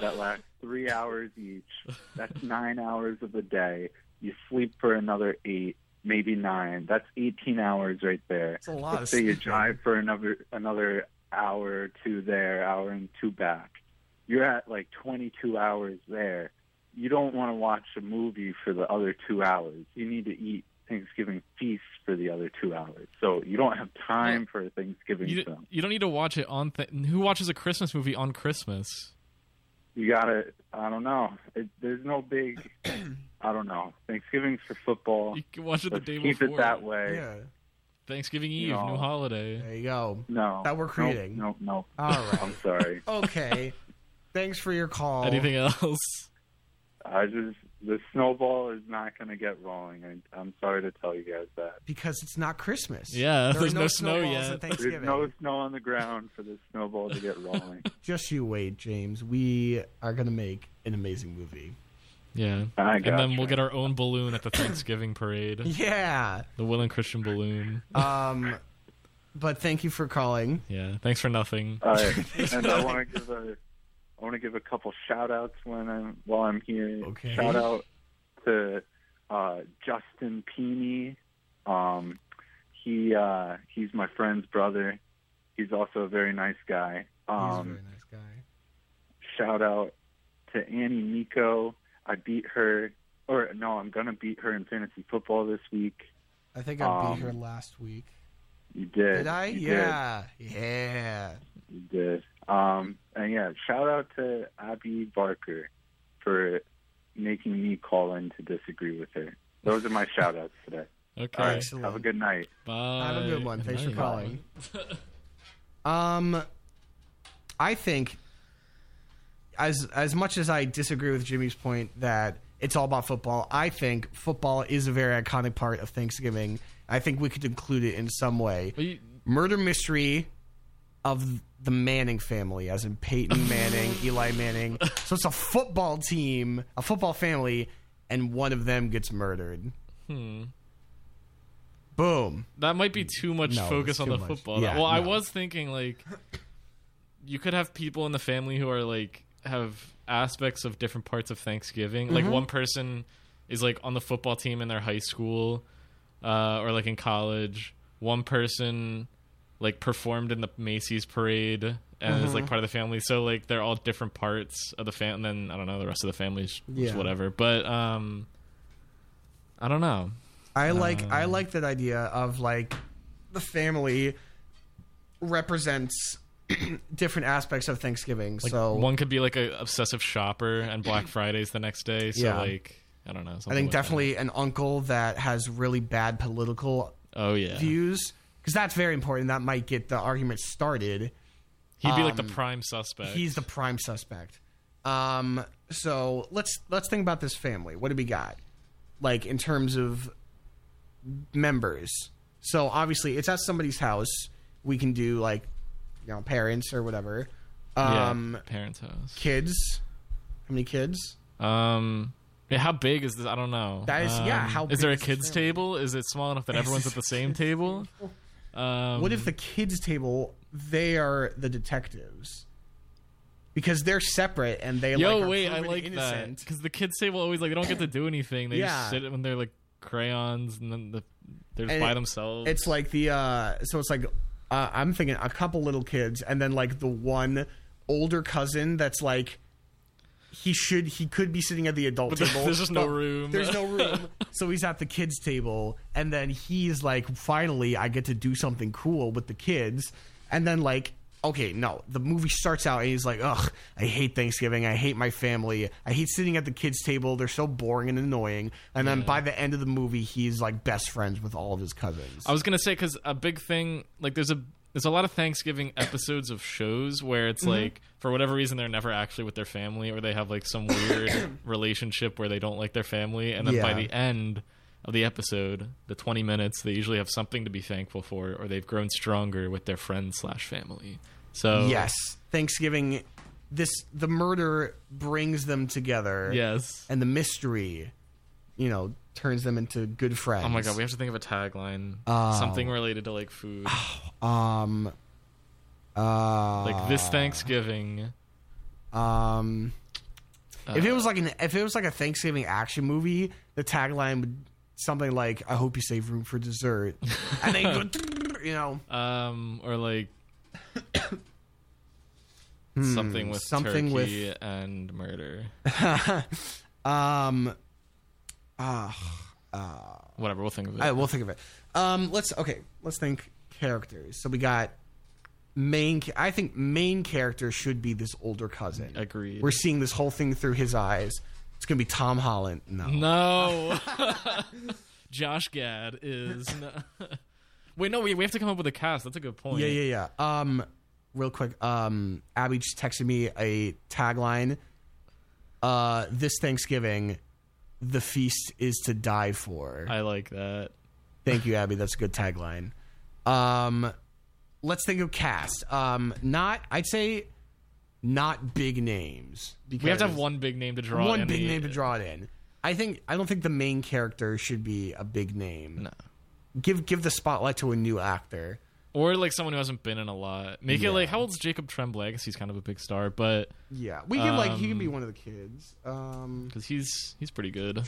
that last three hours each. That's nine hours of the day. You sleep for another eight, maybe nine. That's 18 hours right there. It's a lot Let's say you drive for another another hour or two there, hour and two back. You're at like 22 hours there. You don't want to watch a movie for the other two hours. You need to eat Thanksgiving feast for the other two hours. So you don't have time for a Thanksgiving You, film. you don't need to watch it on. Th- who watches a Christmas movie on Christmas? You gotta. I don't know. It, there's no big. *clears throat* I don't know. Thanksgiving's for football. You can watch it the Let's day keep before. it that way. Yeah, Thanksgiving Eve, No. new holiday. there you go. No. That we're creating. No, no, All right. *laughs* I'm sorry. Okay. Thanks for your call. Anything else? I just the snowball is not going to get rolling. I, I'm sorry to tell you guys that. Because it's not Christmas. Yeah, There there's no snow yet. There's no snow on the ground for the snowball to get rolling. *laughs* Just you wait, James. We are gonna make an amazing movie. Yeah. I And then gotcha. we'll get our own balloon at the Thanksgiving parade. *laughs* Yeah. The Will and Christian balloon. Um, but thank you for calling. Yeah. Thanks for nothing. All right. *laughs* and I want to give a I want to give a couple shout outs when I'm while I'm here. Okay. Shout out to uh, Justin Peeney. Um, he uh, he's my friend's brother. He's also a very nice guy. He's a Um, very nice guy. shout out to Annie Miko. I beat her, or no, I'm gonna beat her in fantasy football this week. I think I um, beat her last week. You did. Did I? You yeah. Yeah. You did. Um, and yeah, shout out to Abby Barker for making me call in to disagree with her. Those are my *laughs* shout outs today. Okay. All right. Excellent. Have a good night. Bye. Have a good one. Good Thanks for calling. *laughs* Um, I think as as much as I disagree with Jimmy's point that it's all about football, I think football is a very iconic part of Thanksgiving. I think we could include it in some way. You- Murder mystery of the Manning family, as in Peyton *laughs* Manning, Eli Manning. So it's a football team, a football family, and one of them gets murdered. hmm. Boom. That might be too much No, focus on the much. football. Yeah, well, I was thinking like you could have people in the family who are like have aspects of different parts of Thanksgiving. Like Mm-hmm. one person is like on the football team in their high school uh, or like in college. One person like performed in the Macy's parade and is Mm-hmm. like part of the family. So like they're all different parts of the family. And then I don't know the rest of the family's Yeah. whatever. But um, I don't know. I like I Um, like that idea of like the family represents *clears throat* different aspects of Thanksgiving. Like so one could be like a obsessive shopper, and *clears throat* Black Friday's the next day. So Yeah. like I don't know. I think like that. definitely an uncle that has really bad political Oh yeah, views because that's very important. That might get the argument started. he'd be like the um, prime suspect. He's the prime suspect. Um, so let's let's think about this family. What do we got? Like in terms of members. So obviously it's at somebody's house. We can do like you know parents or whatever. yeah, Um, parents' house. kids. How many kids? Um, yeah, how big is this? I don't know. That is- yeah, Um, how is big there a is this kids family? table? Is it small enough that everyone's at the same table? *laughs* Um, What if the kids table they are the detectives? Because they're separate and they Yo, like are wait, I like that innocent. because the kids table always like they don't get to do anything. They Yeah. just sit when they're like crayons, and then the, they're just And by it- themselves. It's like the uh so it's like uh, I'm thinking a couple little kids and then like the one older cousin that's like he should he could be sitting at the adult But table. there's just no room. There's no *laughs* room. so he's at the kids table and then he's like finally I get to do something cool with the kids and then like okay, no. The movie starts out and he's like, "Ugh, I hate Thanksgiving. I hate my family. I hate sitting at the kids' table. They're so boring and annoying." And then Yeah. by the end of the movie, he's like best friends with all of his cousins. I was gonna say because a big thing like there's a there's a lot of Thanksgiving episodes of shows where it's Mm-hmm. like for whatever reason they're never actually with their family or they have like some weird *coughs* relationship where they don't like their family and then by the end of the episode, the 20 minutes, they usually have something to be thankful for, or they've grown stronger with their friends slash family. So Yes, Thanksgiving. This the murder brings them together. yes. and the mystery, you know, turns them into good friends. Oh my god, we have to think of a tagline, Oh. something related to like food, um, uh, like this Thanksgiving. Um, if Uh, it was like an if it was like a Thanksgiving action movie, the tagline would something like "I hope you save room for dessert," *laughs* and they go, you know, Um, or like something with Hmm, something with- turkey and murder. *laughs* um, ah, Whatever, we'll think of it. I, we'll think of it. Um, let's okay. Let's think characters. So we got main. I think main character should be this older cousin. Agreed. We're seeing this whole thing through his eyes. It's gonna be Tom Holland. No. no, *laughs* Josh Gad is. No. *laughs* Wait, no, we we have to come up with a cast. That's a good point. Yeah, yeah, yeah. Um, real quick. Um, Abby just texted me a tagline. Uh, this Thanksgiving, the feast is to die for. I like that. Thank you, Abby. That's a good tagline. Um, let's think of cast. Um, not. I'd say not big names. Because We have to have one big name to draw. one big name to draw it in. I think. I don't think the main character should be a big name. No. Give give the spotlight to a new actor. Or like someone who hasn't been in a lot. Make Yeah. it like how old's Jacob Tremblay? I guess he's kind of a big star, but Yeah, we can like he can Um, be one of the kids. Um, because he's he's pretty good.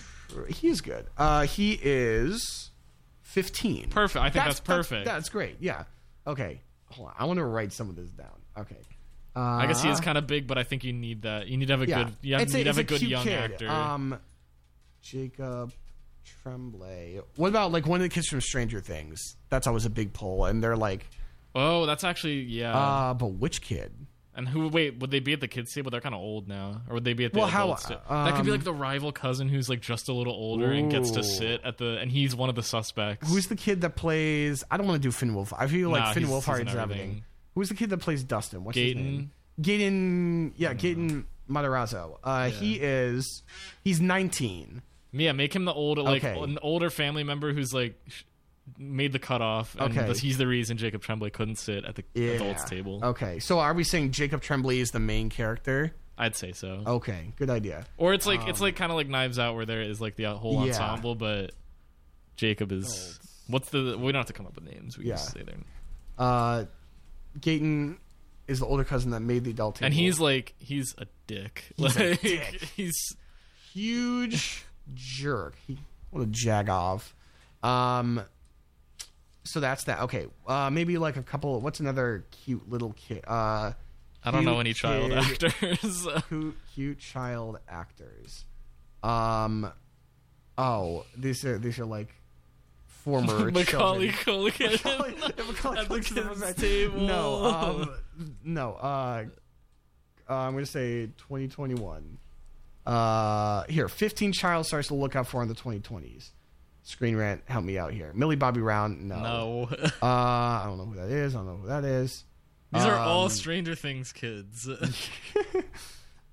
he is good. Uh, he is fifteen. Perfect. I think that's, perfect. That's, great. Yeah. Okay. Hold on. I want to write some of this down. Okay. Uh, I guess he is kind of big, but I think you need that. You need to have a yeah. good. You have, need to have a good young kid. actor. Um, Jacob Tremblay. What about like one of the kids from Stranger Things? That's always a big pull, and they're like, oh, that's actually yeah. uh, but which kid? and who? Wait, would they be at the kids table? They're kind of old now, or would they be at the Well, how- that could be like the rival cousin who's like just a little older and gets to sit at the, and he's one of the suspects. Who's the kid that plays? I don't want to do Finn Wolf. I feel like Nah, Finn Wolfhard is everything. Who's the kid that plays Dustin? What's his name? Gaten. Yeah, Gaten Matarazzo. Uh, He is. He's 19. Yeah, make him the older, like Okay. an older family member who's like sh- made the cutoff, and Okay. but he's the reason Jacob Tremblay couldn't sit at the Yeah. adults table. Okay, so are we saying Jacob Tremblay is the main character? I'd say so. Okay, good idea. Or it's like it's like kind of like Knives Out, where there is like the whole Um, Yeah. ensemble, but Jacob is. What's the? We don't have to come up with names. We Yeah. can just say their. Uh, Gaten is the older cousin that made the adult table. And he's like he's a dick. He's a dick. *laughs* he's huge jerk. He what a jagoff. Um, so that's that. Okay, uh, maybe like a couple. What's another cute little kid? Uh, I don't know any child kid- actors. *laughs* Cute, cute child actors. Um, oh, these are these are like former *laughs* Macaulay. Culkin *laughs* Macaulay- Macaulay at the kids' right. table. No, um, no. Uh, uh, I'm gonna say 2021. Uh, here, 15 child stars to look out for in the 2020s. Screen Rant, help me out here. Millie Bobby Brown, no. no, *laughs* Uh, I don't know who that is. I don't know who that is. these are all Um, Stranger Things kids. *laughs* *laughs*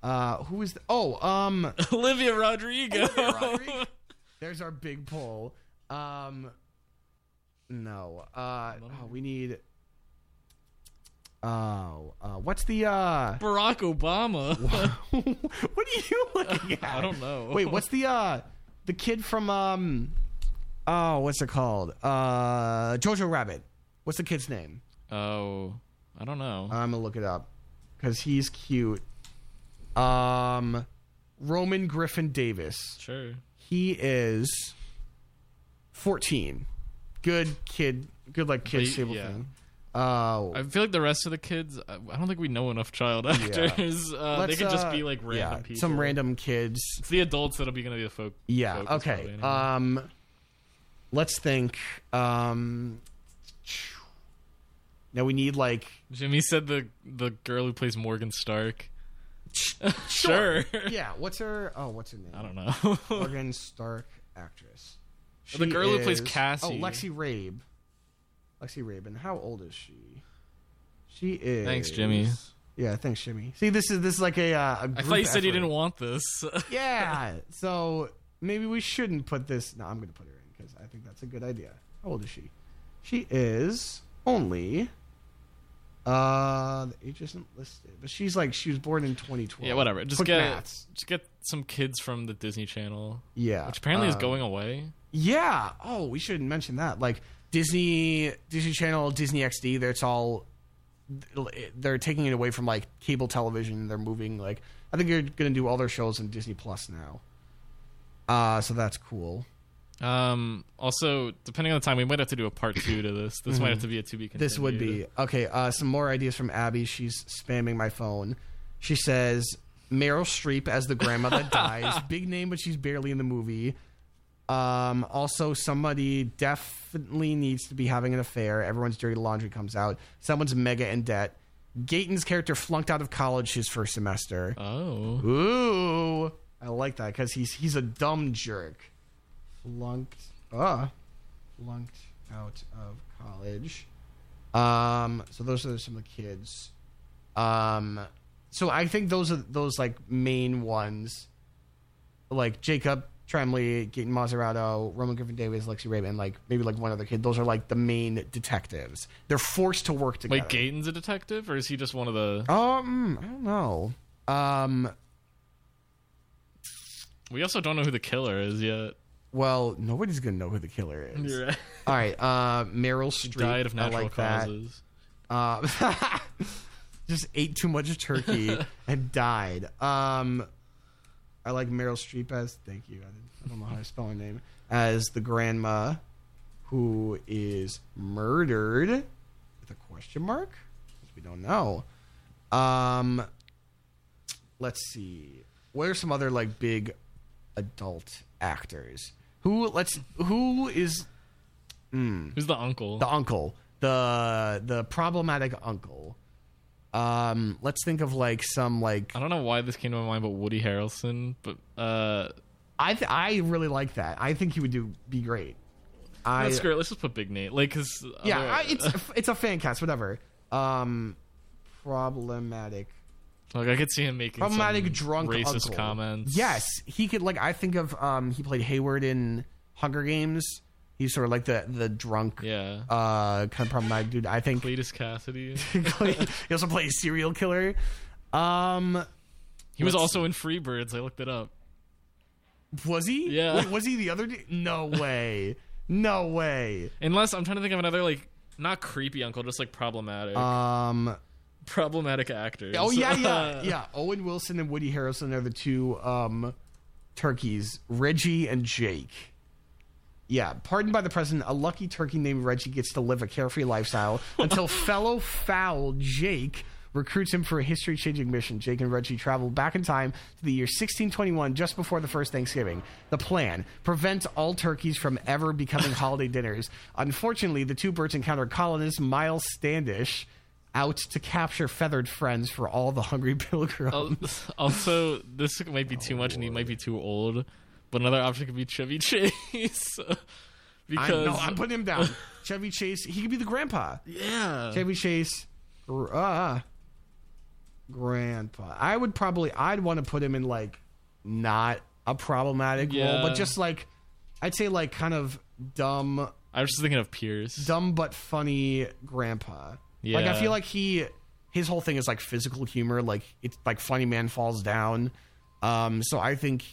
Uh, who is? The, oh, um, Olivia Rodrigo. Rodrigo. there's our big poll. Um, no. Uh, oh, we need. Oh, uh, what's the uh? Barack Obama. *laughs* what are you looking at? *laughs* I don't know. Wait, what's the uh the kid from um oh what's it called? Uh Jojo Rabbit. What's the kid's name? Oh, I don't know. I'm gonna look it up because he's cute. Um, Roman Griffin Davis. sure. He is 14. Good kid. Good like kids But, table yeah. thing. Uh, I feel like the rest of the kids. I don't think we know enough child actors. *laughs* Uh, they could just uh, be like random yeah, people. Some random kids. It's the adults that'll be gonna be the folk. Yeah. okay. anyway. Um, let's think. Um, now we need like Jimmy said the the girl who plays Morgan Stark. *laughs* sure. yeah. What's her? Oh, what's her name? I don't know. *laughs* Morgan Stark actress. The She girl who plays is- Cassie. Oh, Lexi Rabe. Lexi Rabin. How old is she? She is. Thanks, Jimmy. Yeah, thanks, Jimmy. See, this is this is like a. Uh, a I thought you said you didn't want this. *laughs* Yeah. So maybe we shouldn't put this. No, I'm going to put her in because I think that's a good idea. How old is she? She is only. Uh, the age isn't listed, but she's like she was born in 2012. Yeah, whatever. Just Quick get maths. just get some kids from the Disney Channel, Yeah, which apparently is um, going away. Yeah. Oh, we shouldn't mention that. Like Disney, Disney Channel, Disney XD. That's all. They're taking it away from like cable television. They're moving like I think they're going to do all their shows in Disney Plus now. Uh so that's cool. Um, also, depending on the time, we might have to do a part two to this. This might have to be a to be continued. Mm-hmm. This would be okay. Uh, some more ideas from Abby. She's spamming my phone. She says Meryl Streep as the grandma that *laughs* dies. Big name, but she's barely in the movie. Um, also, somebody definitely needs to be having an affair. Everyone's dirty laundry comes out. Someone's mega in debt. Gaten's character flunked out of college his first semester. Oh, Ooh, I like that because he's he's a dumb jerk. Flunked, uh, flunked out of college. Um, so those are some of the kids. Um, so I think those are those like main ones, like Jacob Tremblay, Gaten Maserati, Roman Griffin Davis, Lexi Raven, like maybe like one other kid. Those are like the main detectives. They're forced to work together. wait, Gaten's a detective, or is he just one of the? Um, I don't know. Um, We also don't know who the killer is yet. well, nobody's gonna know who the killer is. right. *laughs* All right, uh, Meryl Streep. Died of natural like causes. Uh, *laughs* just ate too much turkey *laughs* and died. Um, I like Meryl Streep as thank you. I, I don't know how to spell her name as the grandma who is murdered with a question mark. We don't know. Um, let's see. What are some other like big adult actors? Who let's who is Who's the uncle? the uncle, the the problematic uncle. Um, let's think of like some like I don't know why this came to my mind, but Woody Harrelson. But uh, I th- I really like that. I think he would do be great. I let's screw it. Let's just put Big Nate. Like, cause yeah, I, it's it's a fan cast, whatever. Um, problematic, like I could see him making problematic some drunk racist uncle. comments. Yes, he could like. I think of um, he played Haymitch in Hunger Games. He's sort of like the the drunk, yeah. uh, kind of problematic dude. I think Cletus Cassidy. *laughs* he also plays serial killer. Um, He was also in Free Birds. I looked it up. Was he? Yeah. Wait, was he the other? d- No *laughs* way. no way. Unless I'm trying to think of another like not creepy uncle, just like problematic, Um. problematic actors. Oh yeah, yeah, *laughs* yeah. Owen Wilson and Woody Harrelson are the two um, turkeys. Reggie and Jake. Yeah, pardoned by the president, a lucky turkey named Reggie gets to live a carefree lifestyle until *laughs* fellow fowl Jake recruits him for a history changing mission. Jake and Reggie travel back in time to the year 1621, just before the first Thanksgiving. The plan prevent all turkeys from ever becoming *laughs* holiday dinners. Unfortunately, the two birds encounter colonist Miles Standish out to capture feathered friends for all the hungry *laughs* pilgrims. Al- Also, this might be too much, and he might be too old. But another option could be Chevy Chase, *laughs* I because know, I'm putting him down. *laughs* Chevy Chase, he could be the grandpa. yeah, Chevy Chase, uh, grandpa. I would probably, I'd want to put him in like not a problematic role, but just like, I'd say like kind of dumb, I was just thinking of Pierce. dumb but funny grandpa. Yeah. Like I feel like he, his whole thing is like physical humor. Like it's like funny man falls down. Um, so I think.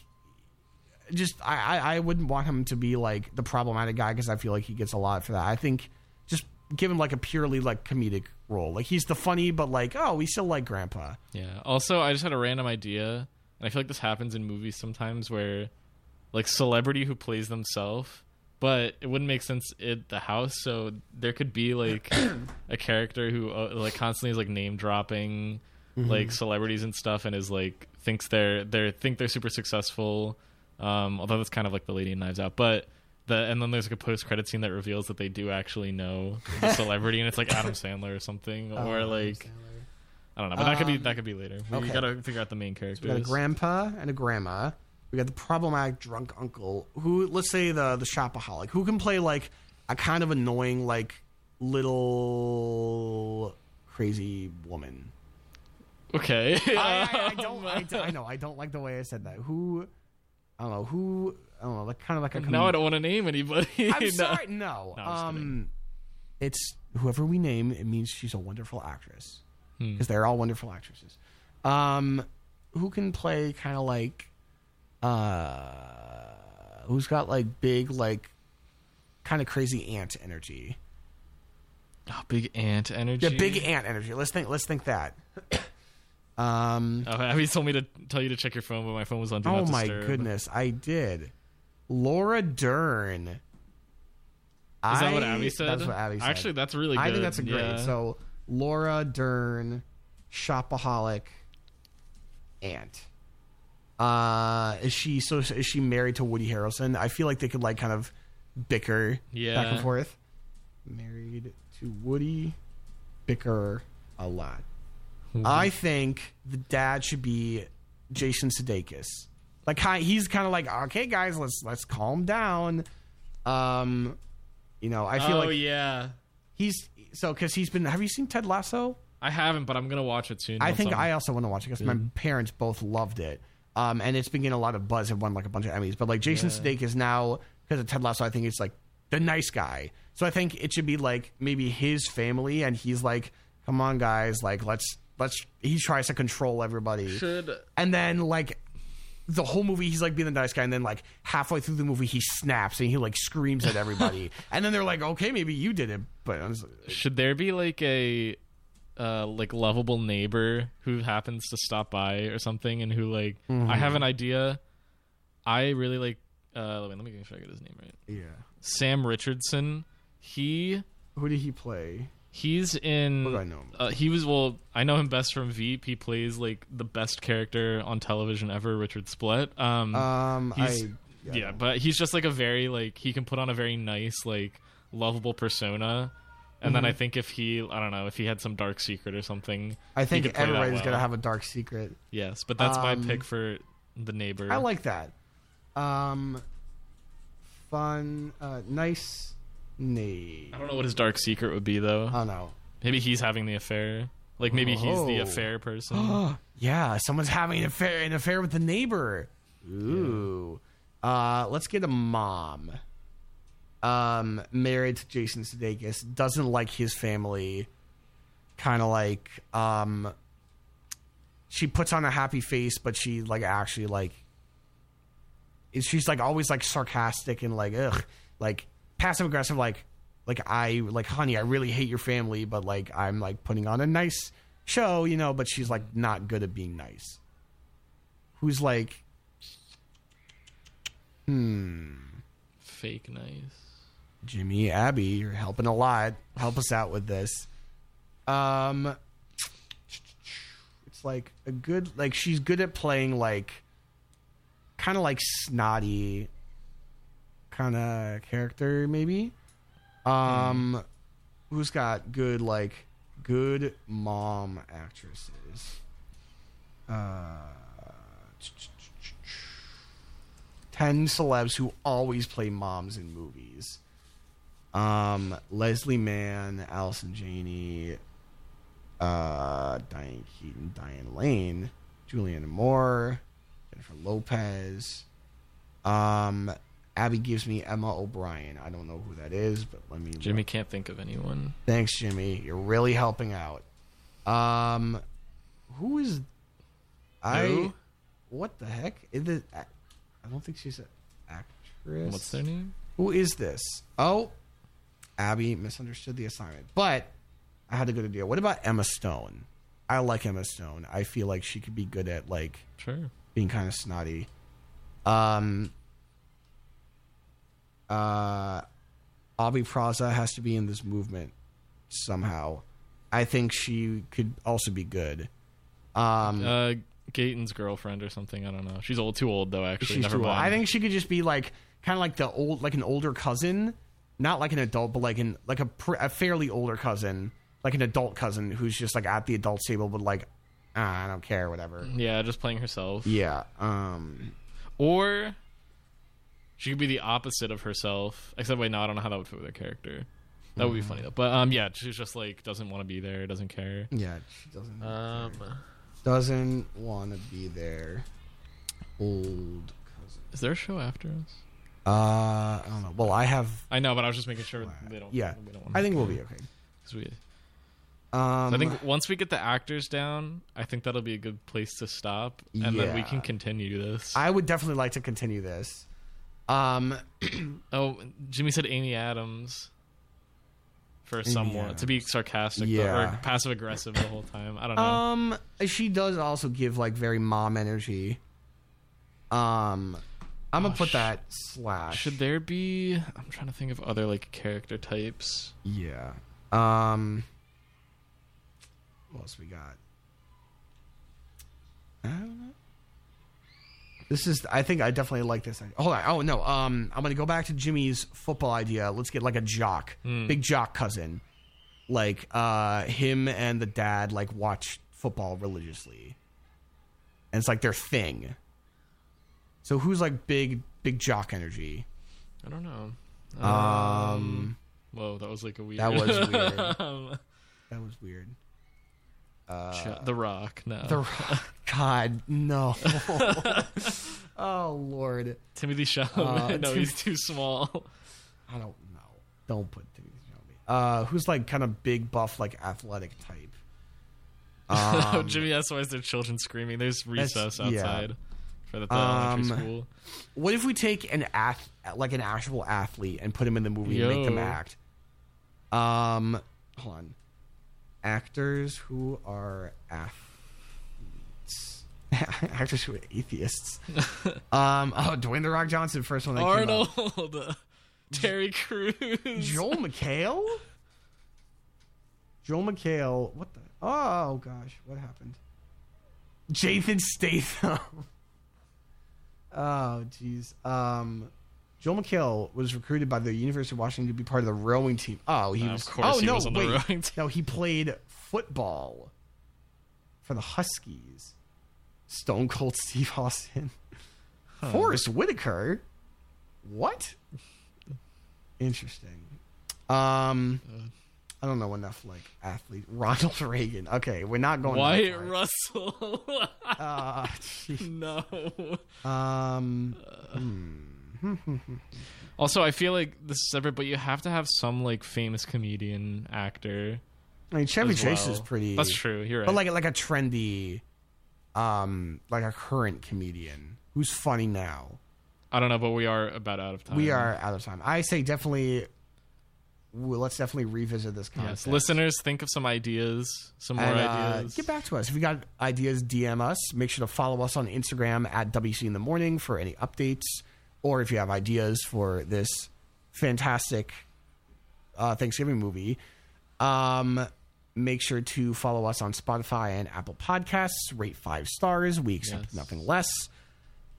Just I, I I wouldn't want him to be like the problematic guy because I feel like he gets a lot for that. I think just give him like a purely like comedic role. Like he's the funny, but like oh we still like Grandpa. Yeah. Also, I just had a random idea, and I feel like this happens in movies sometimes where, like, celebrity who plays themselves, but it wouldn't make sense at the house. So there could be like *coughs* a character who uh, like constantly is like name dropping like celebrities and stuff, and is like thinks they're they think they're super successful. Um, although that's kind of like the Lady in Knives Out, but. The, and then there's like a post credit scene that reveals that they do actually know the *laughs* celebrity, and it's like Adam Sandler or something, or like I don't know, but that could be Um, that could be later. We okay. gotta figure out the main characters. We got a grandpa and a grandma. We got the problematic drunk uncle who let's say the the shopaholic who can play like a kind of annoying like little crazy woman. okay. I, I, I *laughs* don't. I, I know. I don't like the way I said that. Who? I don't know who. I don't know, like kind of like a. now I don't want to name anybody. *laughs* I'm No. sorry. No. No, um, it's whoever we name. It means she's a wonderful actress Hmm. because they're all wonderful actresses. Um, who can play kind of like, uh, who's got like big like, kind of crazy ant energy. Oh, big ant energy. Yeah, big ant energy. Let's think. Let's think that. Um. Oh, Abby told me to tell you to check your phone, but my phone was on. Do Oh my disturb. goodness, I did. Laura Dern. Is Is that what Abby said? That's what Abby said. Actually, that's really good. I think that's a great. Yeah. So Laura Dern, shopaholic, aunt. Uh, is she so? Is she married to Woody Harrelson? I feel like they could like kind of bicker yeah. back and forth. Married to Woody, bicker a lot. I think the dad should be Jason Sudeikis. Like he's kind of like, okay, guys, let's let's calm down. Um, you know, I feel like oh like yeah, he's so because he's been. Have you seen Ted Lasso? I haven't, but I'm gonna watch it soon. I think I'm- I also want to watch it because my parents both loved it. Um, and it's been getting a lot of buzz. It won like a bunch of Emmys. But like Jason Sudeikis now because of Ted Lasso, I think it's like the nice guy. So I think it should be like maybe his family, and he's like, "Come on, guys, like let's let's." He tries to control everybody, should. and then like the whole movie he's like being the nice guy and then like halfway through the movie he snaps and he like screams at everybody *laughs* and then they're like okay maybe you did it but I was, Should there be like a uh like lovable neighbor who happens to stop by or something and who like Mm-hmm. I have an idea. I really like uh wait, let me make sure I get his name right. yeah Sam Richardson. He who did he play he's in Who do I know him? Uh, he was well I know him best from Veep. He plays like the best character on television ever, Richard Splett. Um um he's I yeah, but he's just like a very like he can put on a very nice like lovable persona. And then I think if he, I don't know, if he had some dark secret or something, I think everybody's well. gonna have a dark secret Yes, but that's my Um, pick for the neighbor. I like that um fun uh nice name I don't know what his dark secret would be though. I don't know maybe he's having the affair. Like maybe he's the Oh. affair *gasps* person. yeah, someone's having an affair, an affair with the neighbor. Ooh. Uh, let's get a mom. Um, married to Jason Sudeikis, doesn't like his family. Kind of like, um, she puts on a happy face, but she like actually like, is- she's like always like sarcastic and like ugh, like passive aggressive, like like I like honey, I really hate your family, but like I'm like putting on a nice show, you know, but she's like not good at being nice. Who's like hmm Fake nice. Jimmy, Abby, you're helping a lot. Help us out with this. Um it's like a good like she's good at playing like kind of like snotty kind of character maybe. Um who's got good like good mom actresses? Uh 10 celebs who always play moms in movies. Um, Leslie Mann, Allison Janney, uh, Diane Keaton, Diane Lane, Julianne Moore, Jennifer Lopez. Um, Abby gives me Emma O'Brien. I don't know who that is, but let me. Jimmy can't think of anyone. Thanks, Jimmy. You're really helping out. Um, who is? I. Who? What the heck? Is it, I don't think she's an actress. What's their name? Who is this? Oh, Abby misunderstood the assignment, but I had a good idea. What about Emma Stone? I like Emma Stone. I feel like she could be good at like Sure. being kind of snotty. Um. Uh, Aubrey Plaza has to be in this movement somehow. I think she could also be good. Um, Uh, Gaten's girlfriend or something. I don't know. She's old, too old though. Actually, she's never too old. mind. I think she could just be like kind of like the old, like an older cousin, not like an adult, but like an like a, pr- a fairly older cousin, like an adult cousin who's just like at the adult table, but like ah, I don't care, whatever. Yeah, just playing herself. Yeah. Um. Or she could be the opposite of herself. Except wait, no, I don't know how that would fit with her character. That would be funny though. But um, yeah, she's just like doesn't want to be there, doesn't care. Yeah. She doesn't Um, doesn't want to be there. Old cousin. Is there a show after us? Uh, I don't know. Well, I have. I know, but I was just making sure they don't. Yeah, we don't want I think we'll be okay. we, Um, I think once we get the actors down, I think that'll be a good place to stop, and then we can continue this. I would definitely like to continue this. Um, *clears throat* oh, Jimmy said Amy Adams for somewhat to be sarcastic Yeah. or passive aggressive the whole time. I don't know. um, she does also give like very mom energy. Um, I'm gonna Oh, put sh- that slash. Should there be? I'm trying to think of other like character types. Yeah. Um. What else we got? I don't know. This is. I think I definitely like this. idea. Hold on. Oh no. Um. I'm gonna go back to Jimmy's football idea. Let's get like a jock, big jock cousin, like uh him and the dad like watch football religiously, and it's like their thing. So who's like big big jock energy? I don't know. Um. Whoa, that was like a weird. That was *laughs* weird. um, That was weird. Ch- the Rock. No. The Rock. *laughs* God, no. *laughs* oh Lord, Timothée Chalamet. Uh, *laughs* no, Tim- he's too small. I don't know. Don't put Timothée Chalamet. Uh, who's like kind of big, buff, like athletic type? Um, Jimmy asked why is there children screaming? There's recess yeah. outside for the, the Um, elementary school. what if we take an ath like an actual athlete and put him in the movie and make them act? Um, hold on. Actors who are athletes. *laughs* Actors who are atheists. *laughs* um, oh, Dwayne the Rock Johnson, first one that came up. Arnold. Terry Crews. Joel McHale? Joel McHale. What the? Oh gosh, what happened? Jason Statham. *laughs* oh jeez. Um, Joel McHale was recruited by the University of Washington to be part of the rowing team. Oh, he Uh, was. of course oh he no, was on the wait. rowing team. No, he played football for the Huskies. Stone Cold Steve Austin. Forest Whitaker. What? Interesting. Um, I don't know enough like athlete. Ronald *laughs* Reagan. Okay, we're not going. Wyatt. Russell. *laughs* Uh, no. um, *laughs* Also, I feel like this is separate, but you have to have some like famous comedian actor. I mean Chevy Chase well. is pretty. That's true. You're right. but like like a trendy, um, like a current comedian who's funny now. I don't know, but we are about out of time. We are out of time. I say definitely. Well, let's definitely revisit this Yes, listeners, think of some ideas, some more And, uh, ideas. get back to us if you got ideas. DM us. Make sure to follow us on Instagram at WC in the morning for any updates, or if you have ideas for this fantastic uh, Thanksgiving movie. Um, make sure to follow us on Spotify and Apple Podcasts. Rate five stars. We accept Yes. nothing less.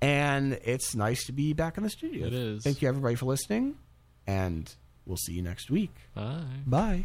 And it's nice to be back in the studio. It is. Thank you everybody for listening, and we'll see you next week. Bye. Bye.